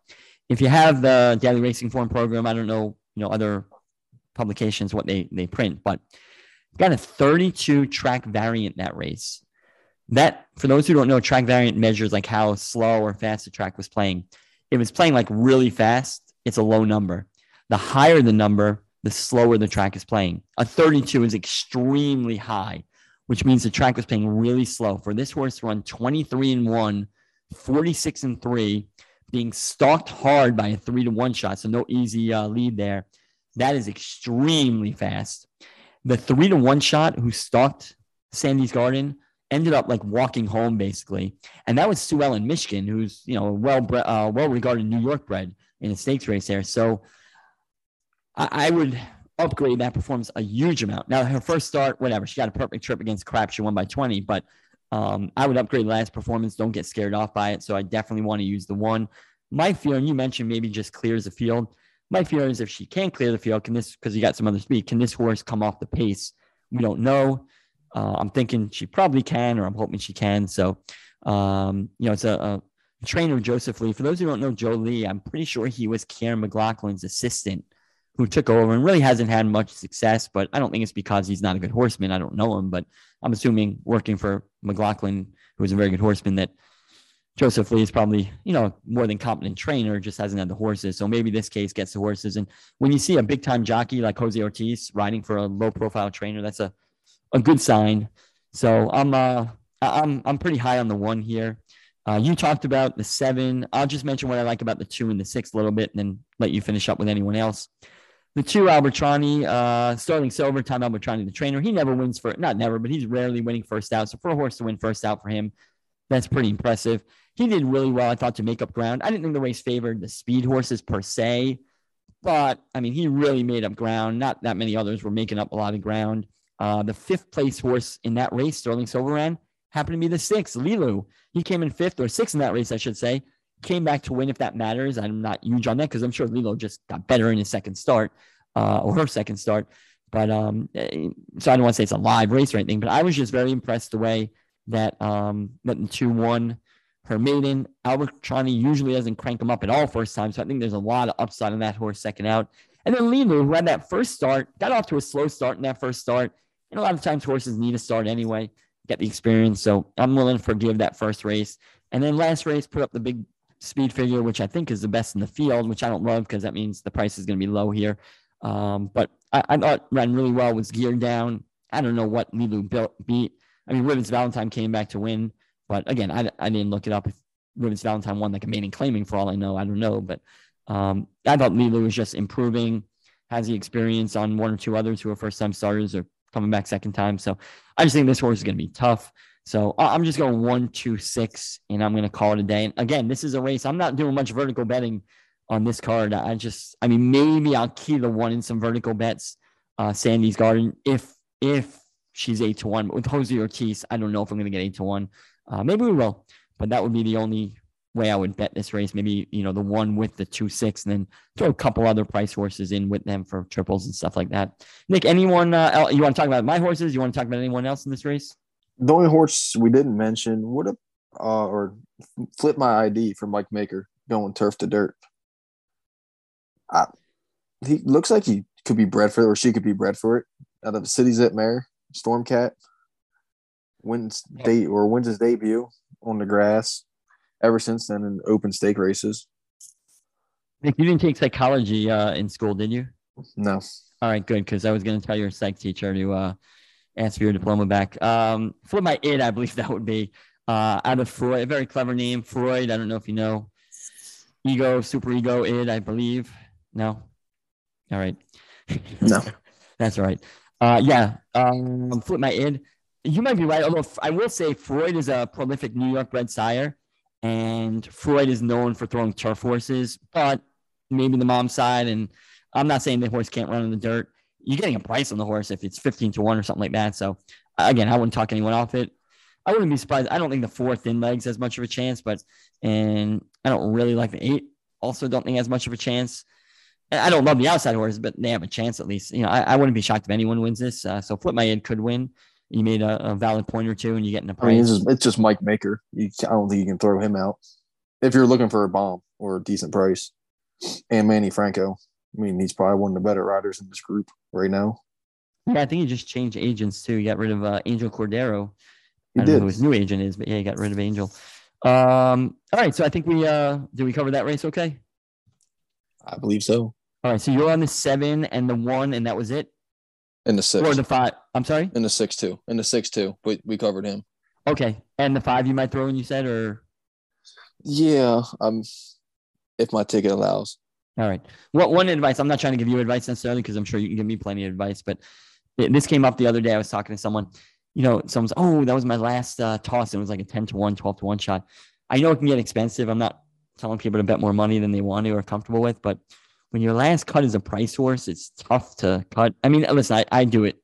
if you have the daily racing form program, I don't know, you know, other publications what they they print, but got a 32 track variant that race. That for those who don't know, track variant measures like how slow or fast the track was playing. If it's playing like really fast, it's a low number. The higher the number, the slower the track is playing. A 32 is extremely high which means the track was playing really slow. For this horse to run 23 and 1, 46 and 3, being stalked hard by a 3 to 1 shot, so no easy uh, lead there. That is extremely fast. The 3 to 1 shot who stalked Sandy's Garden ended up like walking home basically. And that was Sue Ellen Michigan, who's, you know, well uh, well regarded New York bred in a stakes race there. So I, I would upgrade that performance a huge amount. Now, her first start, whatever, she got a perfect trip against Crap. She won by 20, but um, I would upgrade last performance. Don't get scared off by it. So I definitely want to use the one. My fear, and you mentioned maybe just clears the field. My fear is if she can't clear the field, can this, because you got some other speed, can this horse come off the pace? We don't know. Uh, I'm thinking she probably can, or I'm hoping she can. So, um, you know, it's a, a trainer, Joseph Lee. For those who don't know Joe Lee, I'm pretty sure he was Kiaran McLaughlin's assistant who took over and really hasn't had much success. But I don't think it's because he's not a good horseman. I don't know him, but I'm assuming working for McLaughlin, who is a very good horseman, that Joseph Lee is probably, you know, more than competent trainer, just hasn't had the horses. So maybe this case gets the horses. And when you see a big time jockey like Jose Ortiz riding for a low profile trainer, that's a, a good sign. So I'm uh I'm I'm pretty high on the one here. Uh, you talked about the seven. I'll just mention what I like about the two and the six a little bit, and then let you finish up with anyone else. The two Albertrani, uh, Sterling Silver, Tom Albertrani, the trainer, he never wins for not never, but he's rarely winning first out. So for a horse to win first out for him, that's pretty impressive. He did really well, I thought, to make up ground. I didn't think the race favored the speed horses per se, but I mean, he really made up ground. Not that many others were making up a lot of ground. Uh, the fifth place horse in that race, Sterling Silver ran, happened to be the sixth, Lilu. He came in fifth or sixth in that race, I should say came back to win if that matters. I'm not huge on that because I'm sure Lilu just got better in his second start uh, or her second start. But um, so I don't want to say it's a live race or anything, but I was just very impressed the way that um that the two won her maiden. Albertrani usually doesn't crank them up at all first time, so I think there's a lot of upside on that horse second out. And then Lilu, who had that first start, got off to a slow start in that first start. And a lot of times horses need a start anyway, get the experience. So I'm willing to forgive that first race. And then last race, put up the big speed figure, which I think is the best in the field, which I don't love because that means the price is going to be low here. Um, but I, I, thought ran really well, was geared down. I don't know what Lilu built, beat. I mean, Rivets Valentine came back to win, but again, I, I didn't look it up. If Rivets Valentine won like a maiden claiming for all I know, I don't know. But um, I thought Lilu was just improving, has the experience on one or two others who are first time starters or coming back second time. So I just think this horse is going to be tough. So I'm just going one, two, six, and I'm going to call it a day. And again, this is a race. I'm not doing much vertical betting on this card. I just, I mean, maybe I'll key the one in some vertical bets. Uh, Sandy's Garden, if if she's eight to one, but with Jose Ortiz, I don't know if I'm going to get eight to one. Uh, maybe we will, but that would be the only way I would bet this race. Maybe you know the one with the two six, and then throw a couple other price horses in with them for triples and stuff like that. Nick, anyone uh, you want to talk about my horses? You want to talk about anyone else in this race? The only horse we didn't mention would have uh, or flip my ID for Mike Maker going turf to dirt. I, he looks like he could be bred for it, or she could be bred for it. Out of City Zip Mare, Stormcat wins date or wins his debut on the grass. Ever since then, in open stake races. Nick, you didn't take psychology uh, in school, did you? No. All right, good. Because I was going to tell your psych teacher to uh, ask for your diploma back. Um, for my id, I believe that would be uh, out of Freud. A very clever name, Freud. I don't know if you know. Ego, super ego, id, I believe. No. All right. No. That's right. Uh, yeah. Um, flip my id. You might be right. Although I will say Freud is a prolific New York bred sire, and Freud is known for throwing turf horses, but maybe the mom side. And I'm not saying the horse can't run in the dirt. You're getting a price on the horse if it's 15 to one or something like that. So again, I wouldn't talk anyone off it. I wouldn't be surprised. I don't think the four thin legs has much of a chance, but and I don't really like the eight. Also, don't think has much of a chance. I don't love the outside horses, but they have a chance at least. You know, I, I wouldn't be shocked if anyone wins this. Uh, so flip my id could win. You made a, a, valid point or two, and you get in a price. I mean, it's, just, it's just Mike Maker. You, I don't think you can throw him out if you're looking for a bomb or a decent price. And Manny Franco. I mean, he's probably one of the better riders in this group right now. Yeah, I think he just changed agents too. He got rid of uh, Angel Cordero. He I don't did. know who his new agent is, but yeah, he got rid of Angel. Um, all right, so I think we uh did we cover that race okay? I believe so. All right, so you're on the seven and the one, and that was it. In the six. Or the five. I'm sorry. In the six two. In the six two. We we covered him. Okay, and the five you might throw in. You said, or yeah, um, if my ticket allows. All right. What one advice? I'm not trying to give you advice necessarily because I'm sure you can give me plenty of advice. But this came up the other day. I was talking to someone. You know, someone's oh, that was my last uh, toss. It was like a 10 to 1, 12 to 1 shot. I know it can get expensive. I'm not telling people to bet more money than they want to or are comfortable with, but when your last cut is a price horse, it's tough to cut. I mean, listen, I, I do it.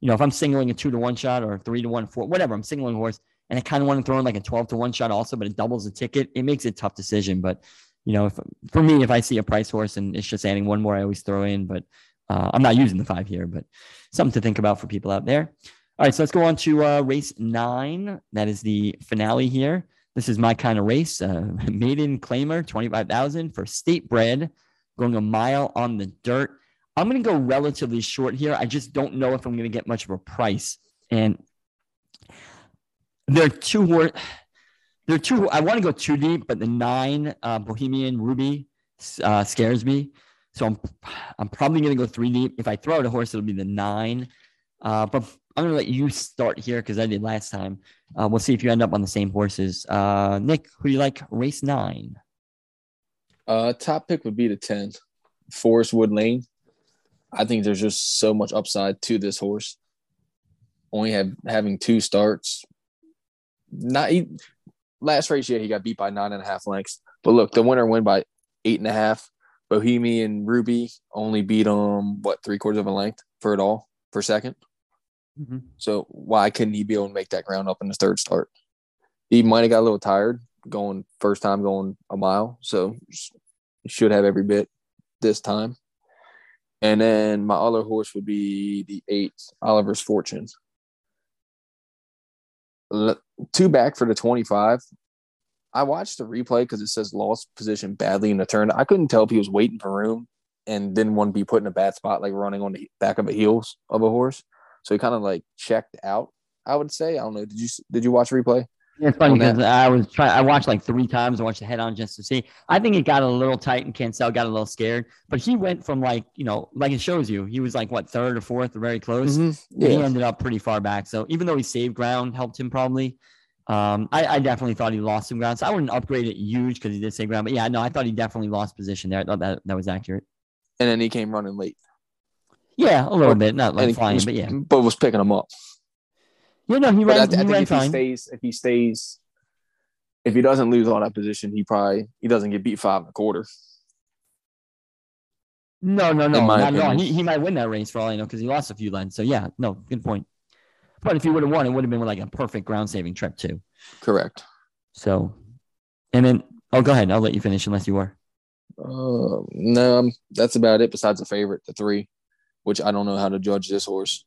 You know, if I'm singling a two to one shot or three to one, four, whatever, I'm singling horse and I kind of want to throw in like a 12 to one shot also, but it doubles the ticket. It makes it a tough decision. But, you know, if, for me, if I see a price horse and it's just adding one more, I always throw in, but uh, I'm not using the five here, but something to think about for people out there. All right, so let's go on to uh, race nine. That is the finale here. This is my kind of race. Uh, maiden claimer, 25,000 for state bred, going a mile on the dirt. I'm going to go relatively short here. I just don't know if I'm going to get much of a price. And there are two more. There are two. I want to go too deep, but the nine uh, Bohemian Ruby uh, scares me. So I'm I'm probably going to go three deep. If I throw out a horse, it'll be the nine. Uh, but I'm going to let you start here because I did last time. Uh, we'll see if you end up on the same horses. Uh, Nick, who do you like? Race nine. Uh, top pick would be the ten, Forest Wood Lane. I think there's just so much upside to this horse. Only have having two starts. Not he, last race, yeah, he got beat by nine and a half lengths. But look, the winner win by eight and a half. Bohemian Ruby only beat him what three quarters of a length for it all for 2nd mm-hmm. So why couldn't he be able to make that ground up in his third start? He might have got a little tired going first time going a mile, so should have every bit this time. And then my other horse would be the eight, Oliver's Fortune. Two back for the 25. I watched the replay because it says lost position badly in the turn. I couldn't tell if he was waiting for room and didn't want to be put in a bad spot, like running on the back of the heels of a horse. So he kind of like checked out. I would say. I don't know. Did you did you watch replay? It's funny because I was trying. I watched like three times. I watched the head on just to see. I think it got a little tight, and Cancel got a little scared. But he went from like you know, like it shows you, he was like what third or fourth, or very close. Mm-hmm. Yeah. He ended up pretty far back. So even though he saved ground, helped him probably. Um, I, I definitely thought he lost some ground. So I wouldn't upgrade it huge because he did save ground. But yeah, no, I thought he definitely lost position there. I thought that that was accurate. And then he came running late. Yeah, a little bit, not like flying, was, but yeah, but was picking him up. Yeah, no, he but ran. I, I he think ran if fine. he stays, if he stays, if he doesn't lose all that position, he probably he doesn't get beat five and a quarter. No, no, no, not at all. He, he might win that race for all I know because he lost a few lengths. So yeah, no, good point. But if he would have won, it would have been like a perfect ground saving trip too. Correct. So, and then Oh, go ahead. I'll let you finish unless you are. Uh, no, um, that's about it. Besides the favorite, the three, which I don't know how to judge this horse.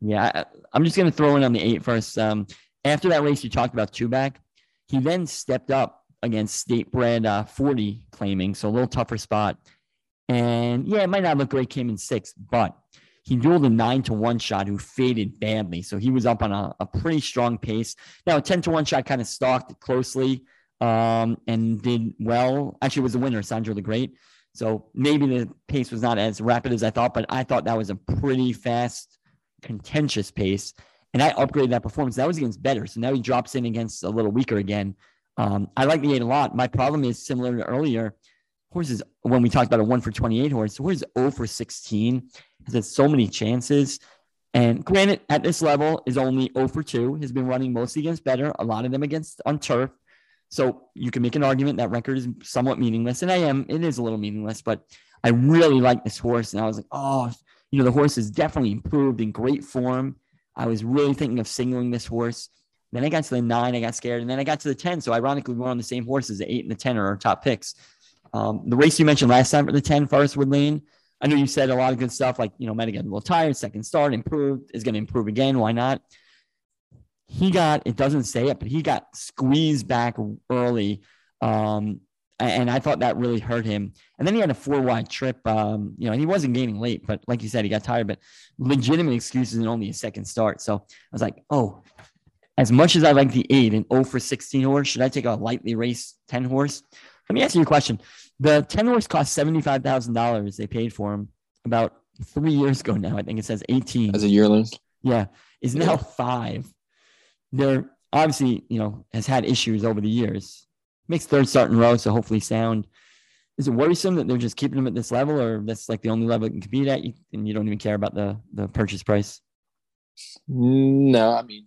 Yeah, I, I'm just going to throw in on the eight first. Um, after that race you talked about, two back, he then stepped up against State Bred uh, 40 claiming, so a little tougher spot. And yeah, it might not look great, came in sixth, but he dueled a nine to one shot who faded badly. So he was up on a, a pretty strong pace. Now, a 10 to one shot kind of stalked closely um, and did well. Actually, was the winner, Sandro the Great. So maybe the pace was not as rapid as I thought, but I thought that was a pretty fast, contentious pace. And I upgraded that performance. That was against better. So now he drops in against a little weaker again. Um, I like the eight a lot. My problem is similar to earlier. Horses, when we talked about a one for 28 horse, horse is 0 for 16 has had so many chances. And granted, at this level, is only 0 for 2, has been running mostly against better, a lot of them against on turf. So you can make an argument that record is somewhat meaningless. And I am, it is a little meaningless, but I really like this horse. And I was like, oh, you know, the horse has definitely improved in great form. I was really thinking of singling this horse. Then I got to the nine, I got scared, and then I got to the 10. So ironically, we are on the same horses. The eight and the 10 are our top picks. Um, the race you mentioned last time for the 10, Forest Wood Lane, I know you said a lot of good stuff like, you know, have gotten a little tired, second start, improved, is going to improve again. Why not? He got, it doesn't say it, but he got squeezed back early. Um, and I thought that really hurt him. And then he had a four wide trip, um, you know, and he wasn't gaining late, but like you said, he got tired, but legitimate excuses and only a second start. So I was like, oh, as much as I like the eight and 0 for 16 horse, should I take a lightly raced 10 horse? Let me ask you a question. The 10 horse cost $75,000 they paid for him about three years ago now. I think it says 18. As a yearling? Yeah. Is now yeah. five. They're obviously, you know, has had issues over the years. Makes third start in row, so hopefully sound. Is it worrisome that they're just keeping him at this level, or that's like the only level it can compete at, and you don't even care about the the purchase price? No, I mean,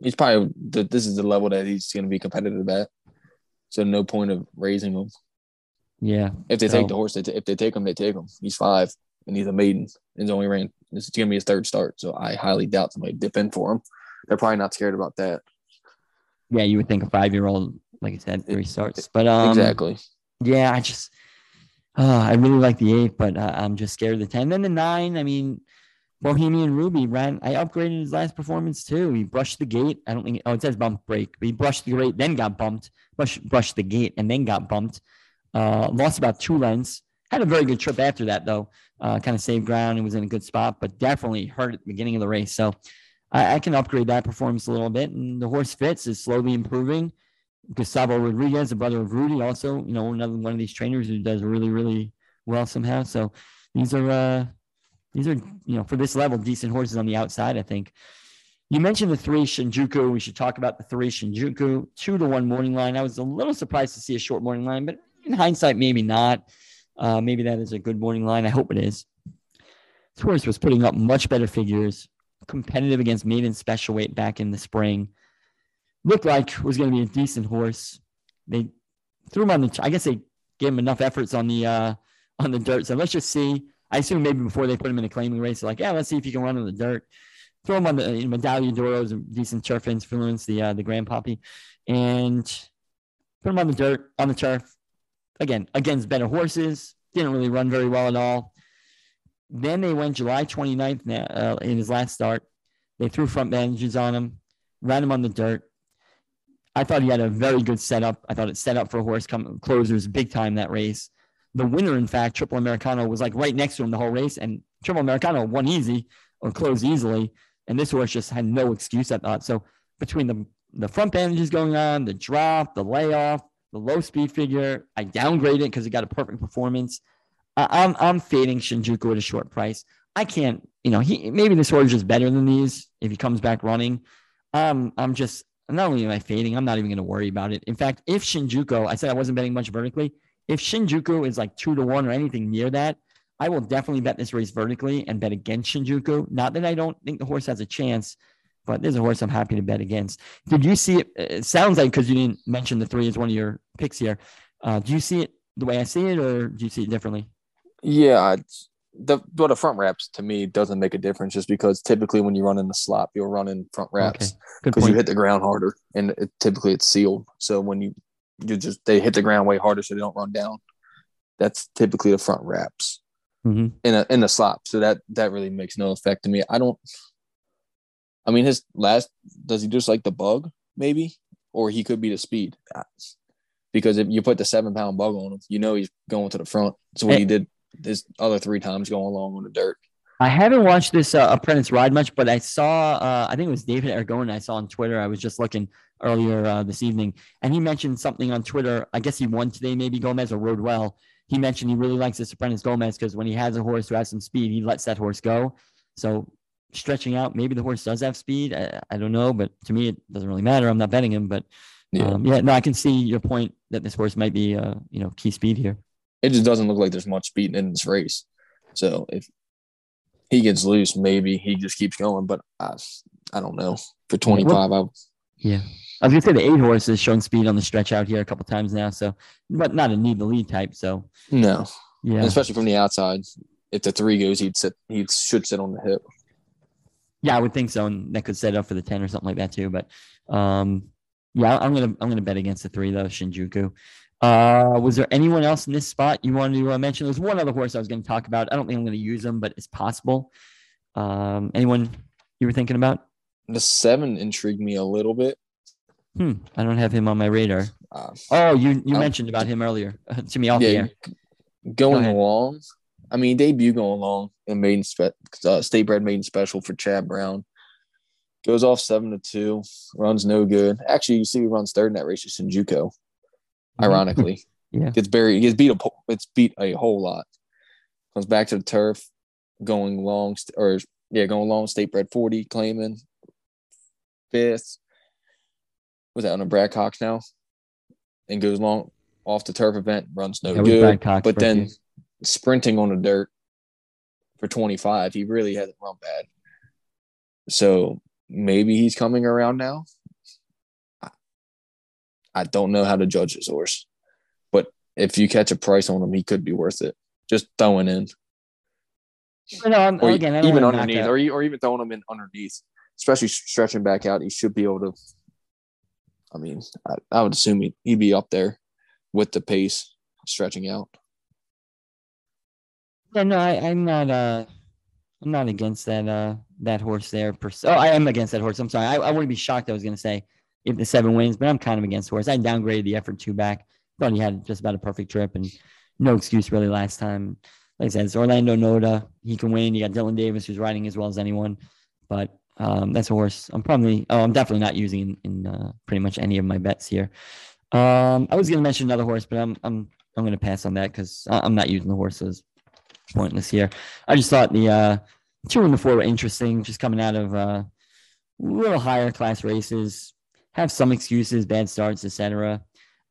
he's probably the, this is the level that he's going to be competitive at. So no point of raising him. Yeah. If they so, take the horse, they t- if they take him, they take him. He's five and he's a maiden. He's only ran. This is gonna be his third start, so I highly doubt somebody dip in for him. They're probably not scared about that. Yeah, you would think a five year old, like I said, three starts, but um, exactly. Yeah, I just, uh, I really like the eight, but uh, I'm just scared of the ten. Then the nine. I mean, Bohemian Ruby ran. I upgraded his last performance too. He brushed the gate. I don't think. Oh, it says bump break. But he brushed the gate, then got bumped. Brushed, brushed the gate, and then got bumped. Uh, lost about two lengths. Had a very good trip after that though. Uh, kind of saved ground and was in a good spot, but definitely hurt at the beginning of the race. So I, I can upgrade that performance a little bit. And the horse fits is slowly improving. Gustavo Rodriguez, the brother of Rudy, also you know another one of these trainers who does really really well somehow. So these are. Uh, these are, you know, for this level, decent horses on the outside, I think. You mentioned the three Shinjuku. We should talk about the three Shinjuku, two to one morning line. I was a little surprised to see a short morning line, but in hindsight, maybe not. Uh, maybe that is a good morning line. I hope it is. This horse was putting up much better figures, competitive against maiden special weight back in the spring. Looked like was going to be a decent horse. They threw him on the. I guess they gave him enough efforts on the uh, on the dirt. So let's just see I assume maybe before they put him in a claiming race, like, yeah, let's see if you can run on the dirt. Throw him on the you know, Medaglia d'Oro is a decent turf influence, the uh, the Grandpappy, and put him on the dirt on the turf. Again, against better horses, didn't really run very well at all. Then they went July 29th uh, in his last start. They threw front bandages on him, ran him on the dirt. I thought he had a very good setup. I thought it set up for a horse come closers big time that race the winner, in fact, Triple Americano was like right next to him the whole race, and Triple Americano won easy or closed easily, and this horse just had no excuse. I thought so. Between the the front bandages going on, the drop, the layoff, the low speed figure, I downgraded it because it got a perfect performance. I'm I'm fading Shinjuku at a short price. I can't, you know, he maybe this horse is better than these if he comes back running. Um, I'm just not only am I fading, I'm not even going to worry about it. In fact, if Shinjuku, I said I wasn't betting much vertically. If Shinjuku is like two to one or anything near that, I will definitely bet this race vertically and bet against Shinjuku. Not that I don't think the horse has a chance, but there's a horse I'm happy to bet against. Did you see it? It sounds like because you didn't mention the three as one of your picks here. Uh, do you see it the way I see it, or do you see it differently? Yeah, the but the front wraps to me doesn't make a difference just because typically when you run in the slop, you'll run in front wraps because okay. you hit the ground harder, and it, typically it's sealed. So when you you just they hit the ground way harder so they don't run down. That's typically the front wraps Mhm. in a in the slop. So that that really makes no effect to me. I don't. I mean, his last does he just like the bug maybe, or he could be the speed. Because if you put the seven pound bug on him, you know he's going to the front. That's what he did his other three times going along on the dirt. I haven't watched this uh, apprentice ride much, but I saw, uh, I think it was David Aragona. I saw on Twitter. I was just looking earlier uh, this evening, and he mentioned something on Twitter. I guess he won today, maybe Gomez or rode well. He mentioned he really likes this apprentice Gomez because when he has a horse who has some speed, he lets that horse go. So stretching out, maybe the horse does have speed. I, I don't know, but to me, it doesn't really matter. I'm not betting him, but Yeah. um, yeah, no, I can see your point that this horse might be, uh, you know, key speed here. It just doesn't look like there's much speed in this race. So if he gets loose, maybe he just keeps going. But I, I don't know. For 25, I, Yeah. I was gonna say the eight horse has shown speed on the stretch out here a couple times now, so but not a need the lead type. So no. yeah, And especially from the outside. If the three goes, he'd sit. He should sit on the hip. yeah, I would think so, and that could set up for the ten or something like that too. But um, yeah, I'm gonna I'm gonna bet against the three though, Shinjuku. Uh, was there anyone else in this spot you wanted to uh, mention? There's one other horse I was going to talk about. I don't think I'm going to use them, but it's possible. Um, anyone you were thinking about? The seven intrigued me a little bit. Hmm, I don't have him on my radar. Uh, Oh, you you Oh. mentioned about him earlier to me off the air. going ahead. along. I mean, debut going along in maiden spe- uh, state bred maiden special for Chad Brown. Goes off seven to two, runs no good. Actually, you see, he runs third in that race to Shinjuku. Ironically, Yeah. gets buried. He gets beat a it's beat a whole lot. Comes back to the turf, going long or yeah, going long state bred forty, claiming fifth. Was that on a Brad Cox now? And goes long off the turf event, runs no good. But then few. sprinting on the dirt for 25, he really hasn't run bad. So maybe he's coming around now. I, don't know how to judge his horse, but if you catch a price on him, he could be worth it. Just throwing in, no, or again, even underneath, or, you- or even throwing him in underneath, especially stretching back out. He should be able to. I mean, I, I would assume he, he'd be up there with the pace stretching out. Yeah, no, I, I'm not. Uh, I'm not against that. Uh, that horse there. Per se. Oh, I am against that horse. I'm sorry. I, I wouldn't be shocked. I was going to say if the seven wins, but I'm kind of against the horse. I downgraded the effort two back. Thought he had just about a perfect trip and no excuse really last time. Like I said, it's Orlando Noda. He can win. You got Dylan Davis, who's riding as well as anyone. But um, that's a horse. I'm probably. Oh, I'm definitely not using in, in uh, pretty much any of my bets here. Um, I was going to mention another horse, but I'm I'm I'm going to pass on that because I'm not using the horses. Pointless here. I just thought the uh, two and the four were interesting, just coming out of uh, little higher class races. Have some excuses, bad starts, etc.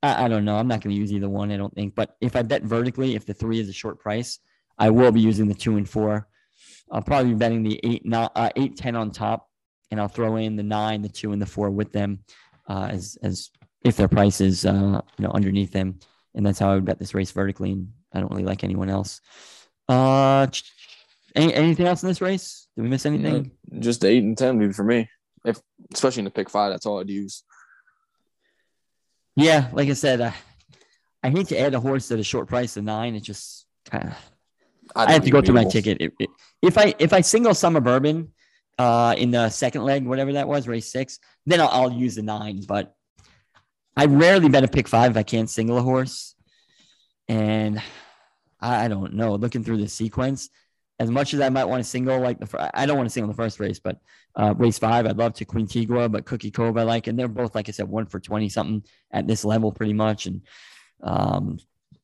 I, I don't know. I'm not going to use either one. I don't think. But if I bet vertically, if the three is a short price, I will be using the two and four. I'll probably be betting the eight, not, uh, eight, ten on top, and I'll throw in the nine, the two, and the four with them, uh, as as if their price is uh, you know underneath them, and that's how I would bet this race vertically. And I don't really like anyone else. Uh, any, anything else in this race? Did we miss anything? Just eight and ten would be for me. If especially in the pick five, that's all I'd use. Yeah, like I said, uh, I hate to add a horse at a short price of nine. It just kind of I have to go through my ticket. It- it- if I if I single summer bourbon uh, in the second leg, whatever that was, race six, then I'll, I'll use the nine. But I rarely bet a pick five if I can't single a horse, and I, I don't know. Looking through the sequence, as much as I might want to single, like the I don't want to single the first race, but uh, race five, I'd love to Queen Tigua, but Cookie Cove I like, and they're both like I said, one for twenty something at this level, pretty much, and um,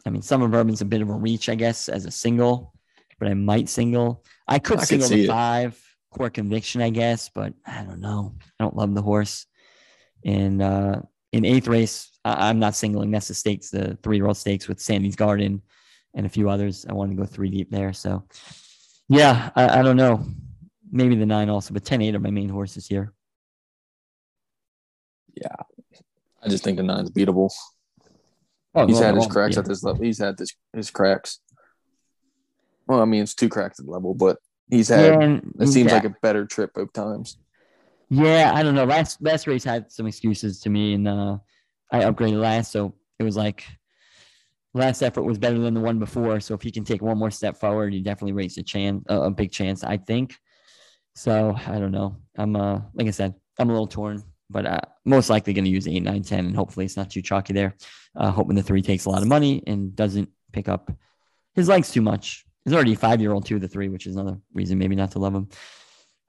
I mean, Summer Bourbon's a bit of a reach, I guess, as a single, but I might single. I could I single the it. five core conviction, I guess, but I don't know. I don't love the horse. And uh, in eighth race, I- I'm not singling. That's the stakes, the three year old stakes with Sandy's Garden and a few others. I wanted to go three deep there. So, yeah, I, I don't know. Maybe the nine also, but 10 8 are my main horses here. Yeah. I just think the nine's beatable. Oh, He's well, had his cracks yeah. at this level. He's had this his cracks. Well, I mean, it's two cracks at the level, but he's had. Yeah, it seems yeah. like a better trip both times. Yeah, I don't know. Last last race had some excuses to me, and uh, I upgraded last, so it was like last effort was better than the one before. So if he can take one more step forward, he definitely raised a chance, a big chance, I think. So I don't know. I'm uh like I said, I'm a little torn, but uh, most likely going to use eight, nine, 10, and hopefully it's not too chalky there. Uh, hoping the three takes a lot of money and doesn't pick up his legs too much. He's already a five year old too, the three, which is another reason maybe not to love him.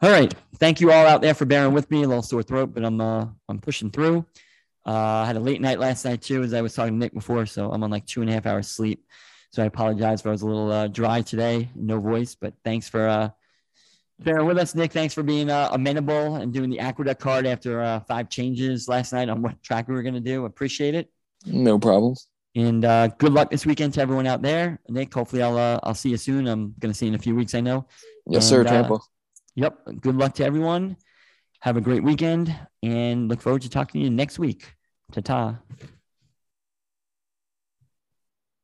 All right. Thank you all out there for bearing with me. A little sore throat, but I'm uh I'm pushing through. Uh, I had a late night last night too, as I was talking to Nick before, so I'm on like two and a half hours sleep. So I apologize if I was a little uh, dry today, no voice. But thanks for uh, bearing with us, Nick. Thanks for being uh, amenable and doing the aqueduct card after uh, five changes last night on what track we were going to do. Appreciate it. No problems. And uh, good luck this weekend to everyone out there. Nick, hopefully I'll uh, I'll see you soon. I'm going to see you in a few weeks. I know. Yes, And, sir, uh, Tampa. Yep. Good luck to everyone. Have a great weekend and look forward to talking to you next week. Ta ta.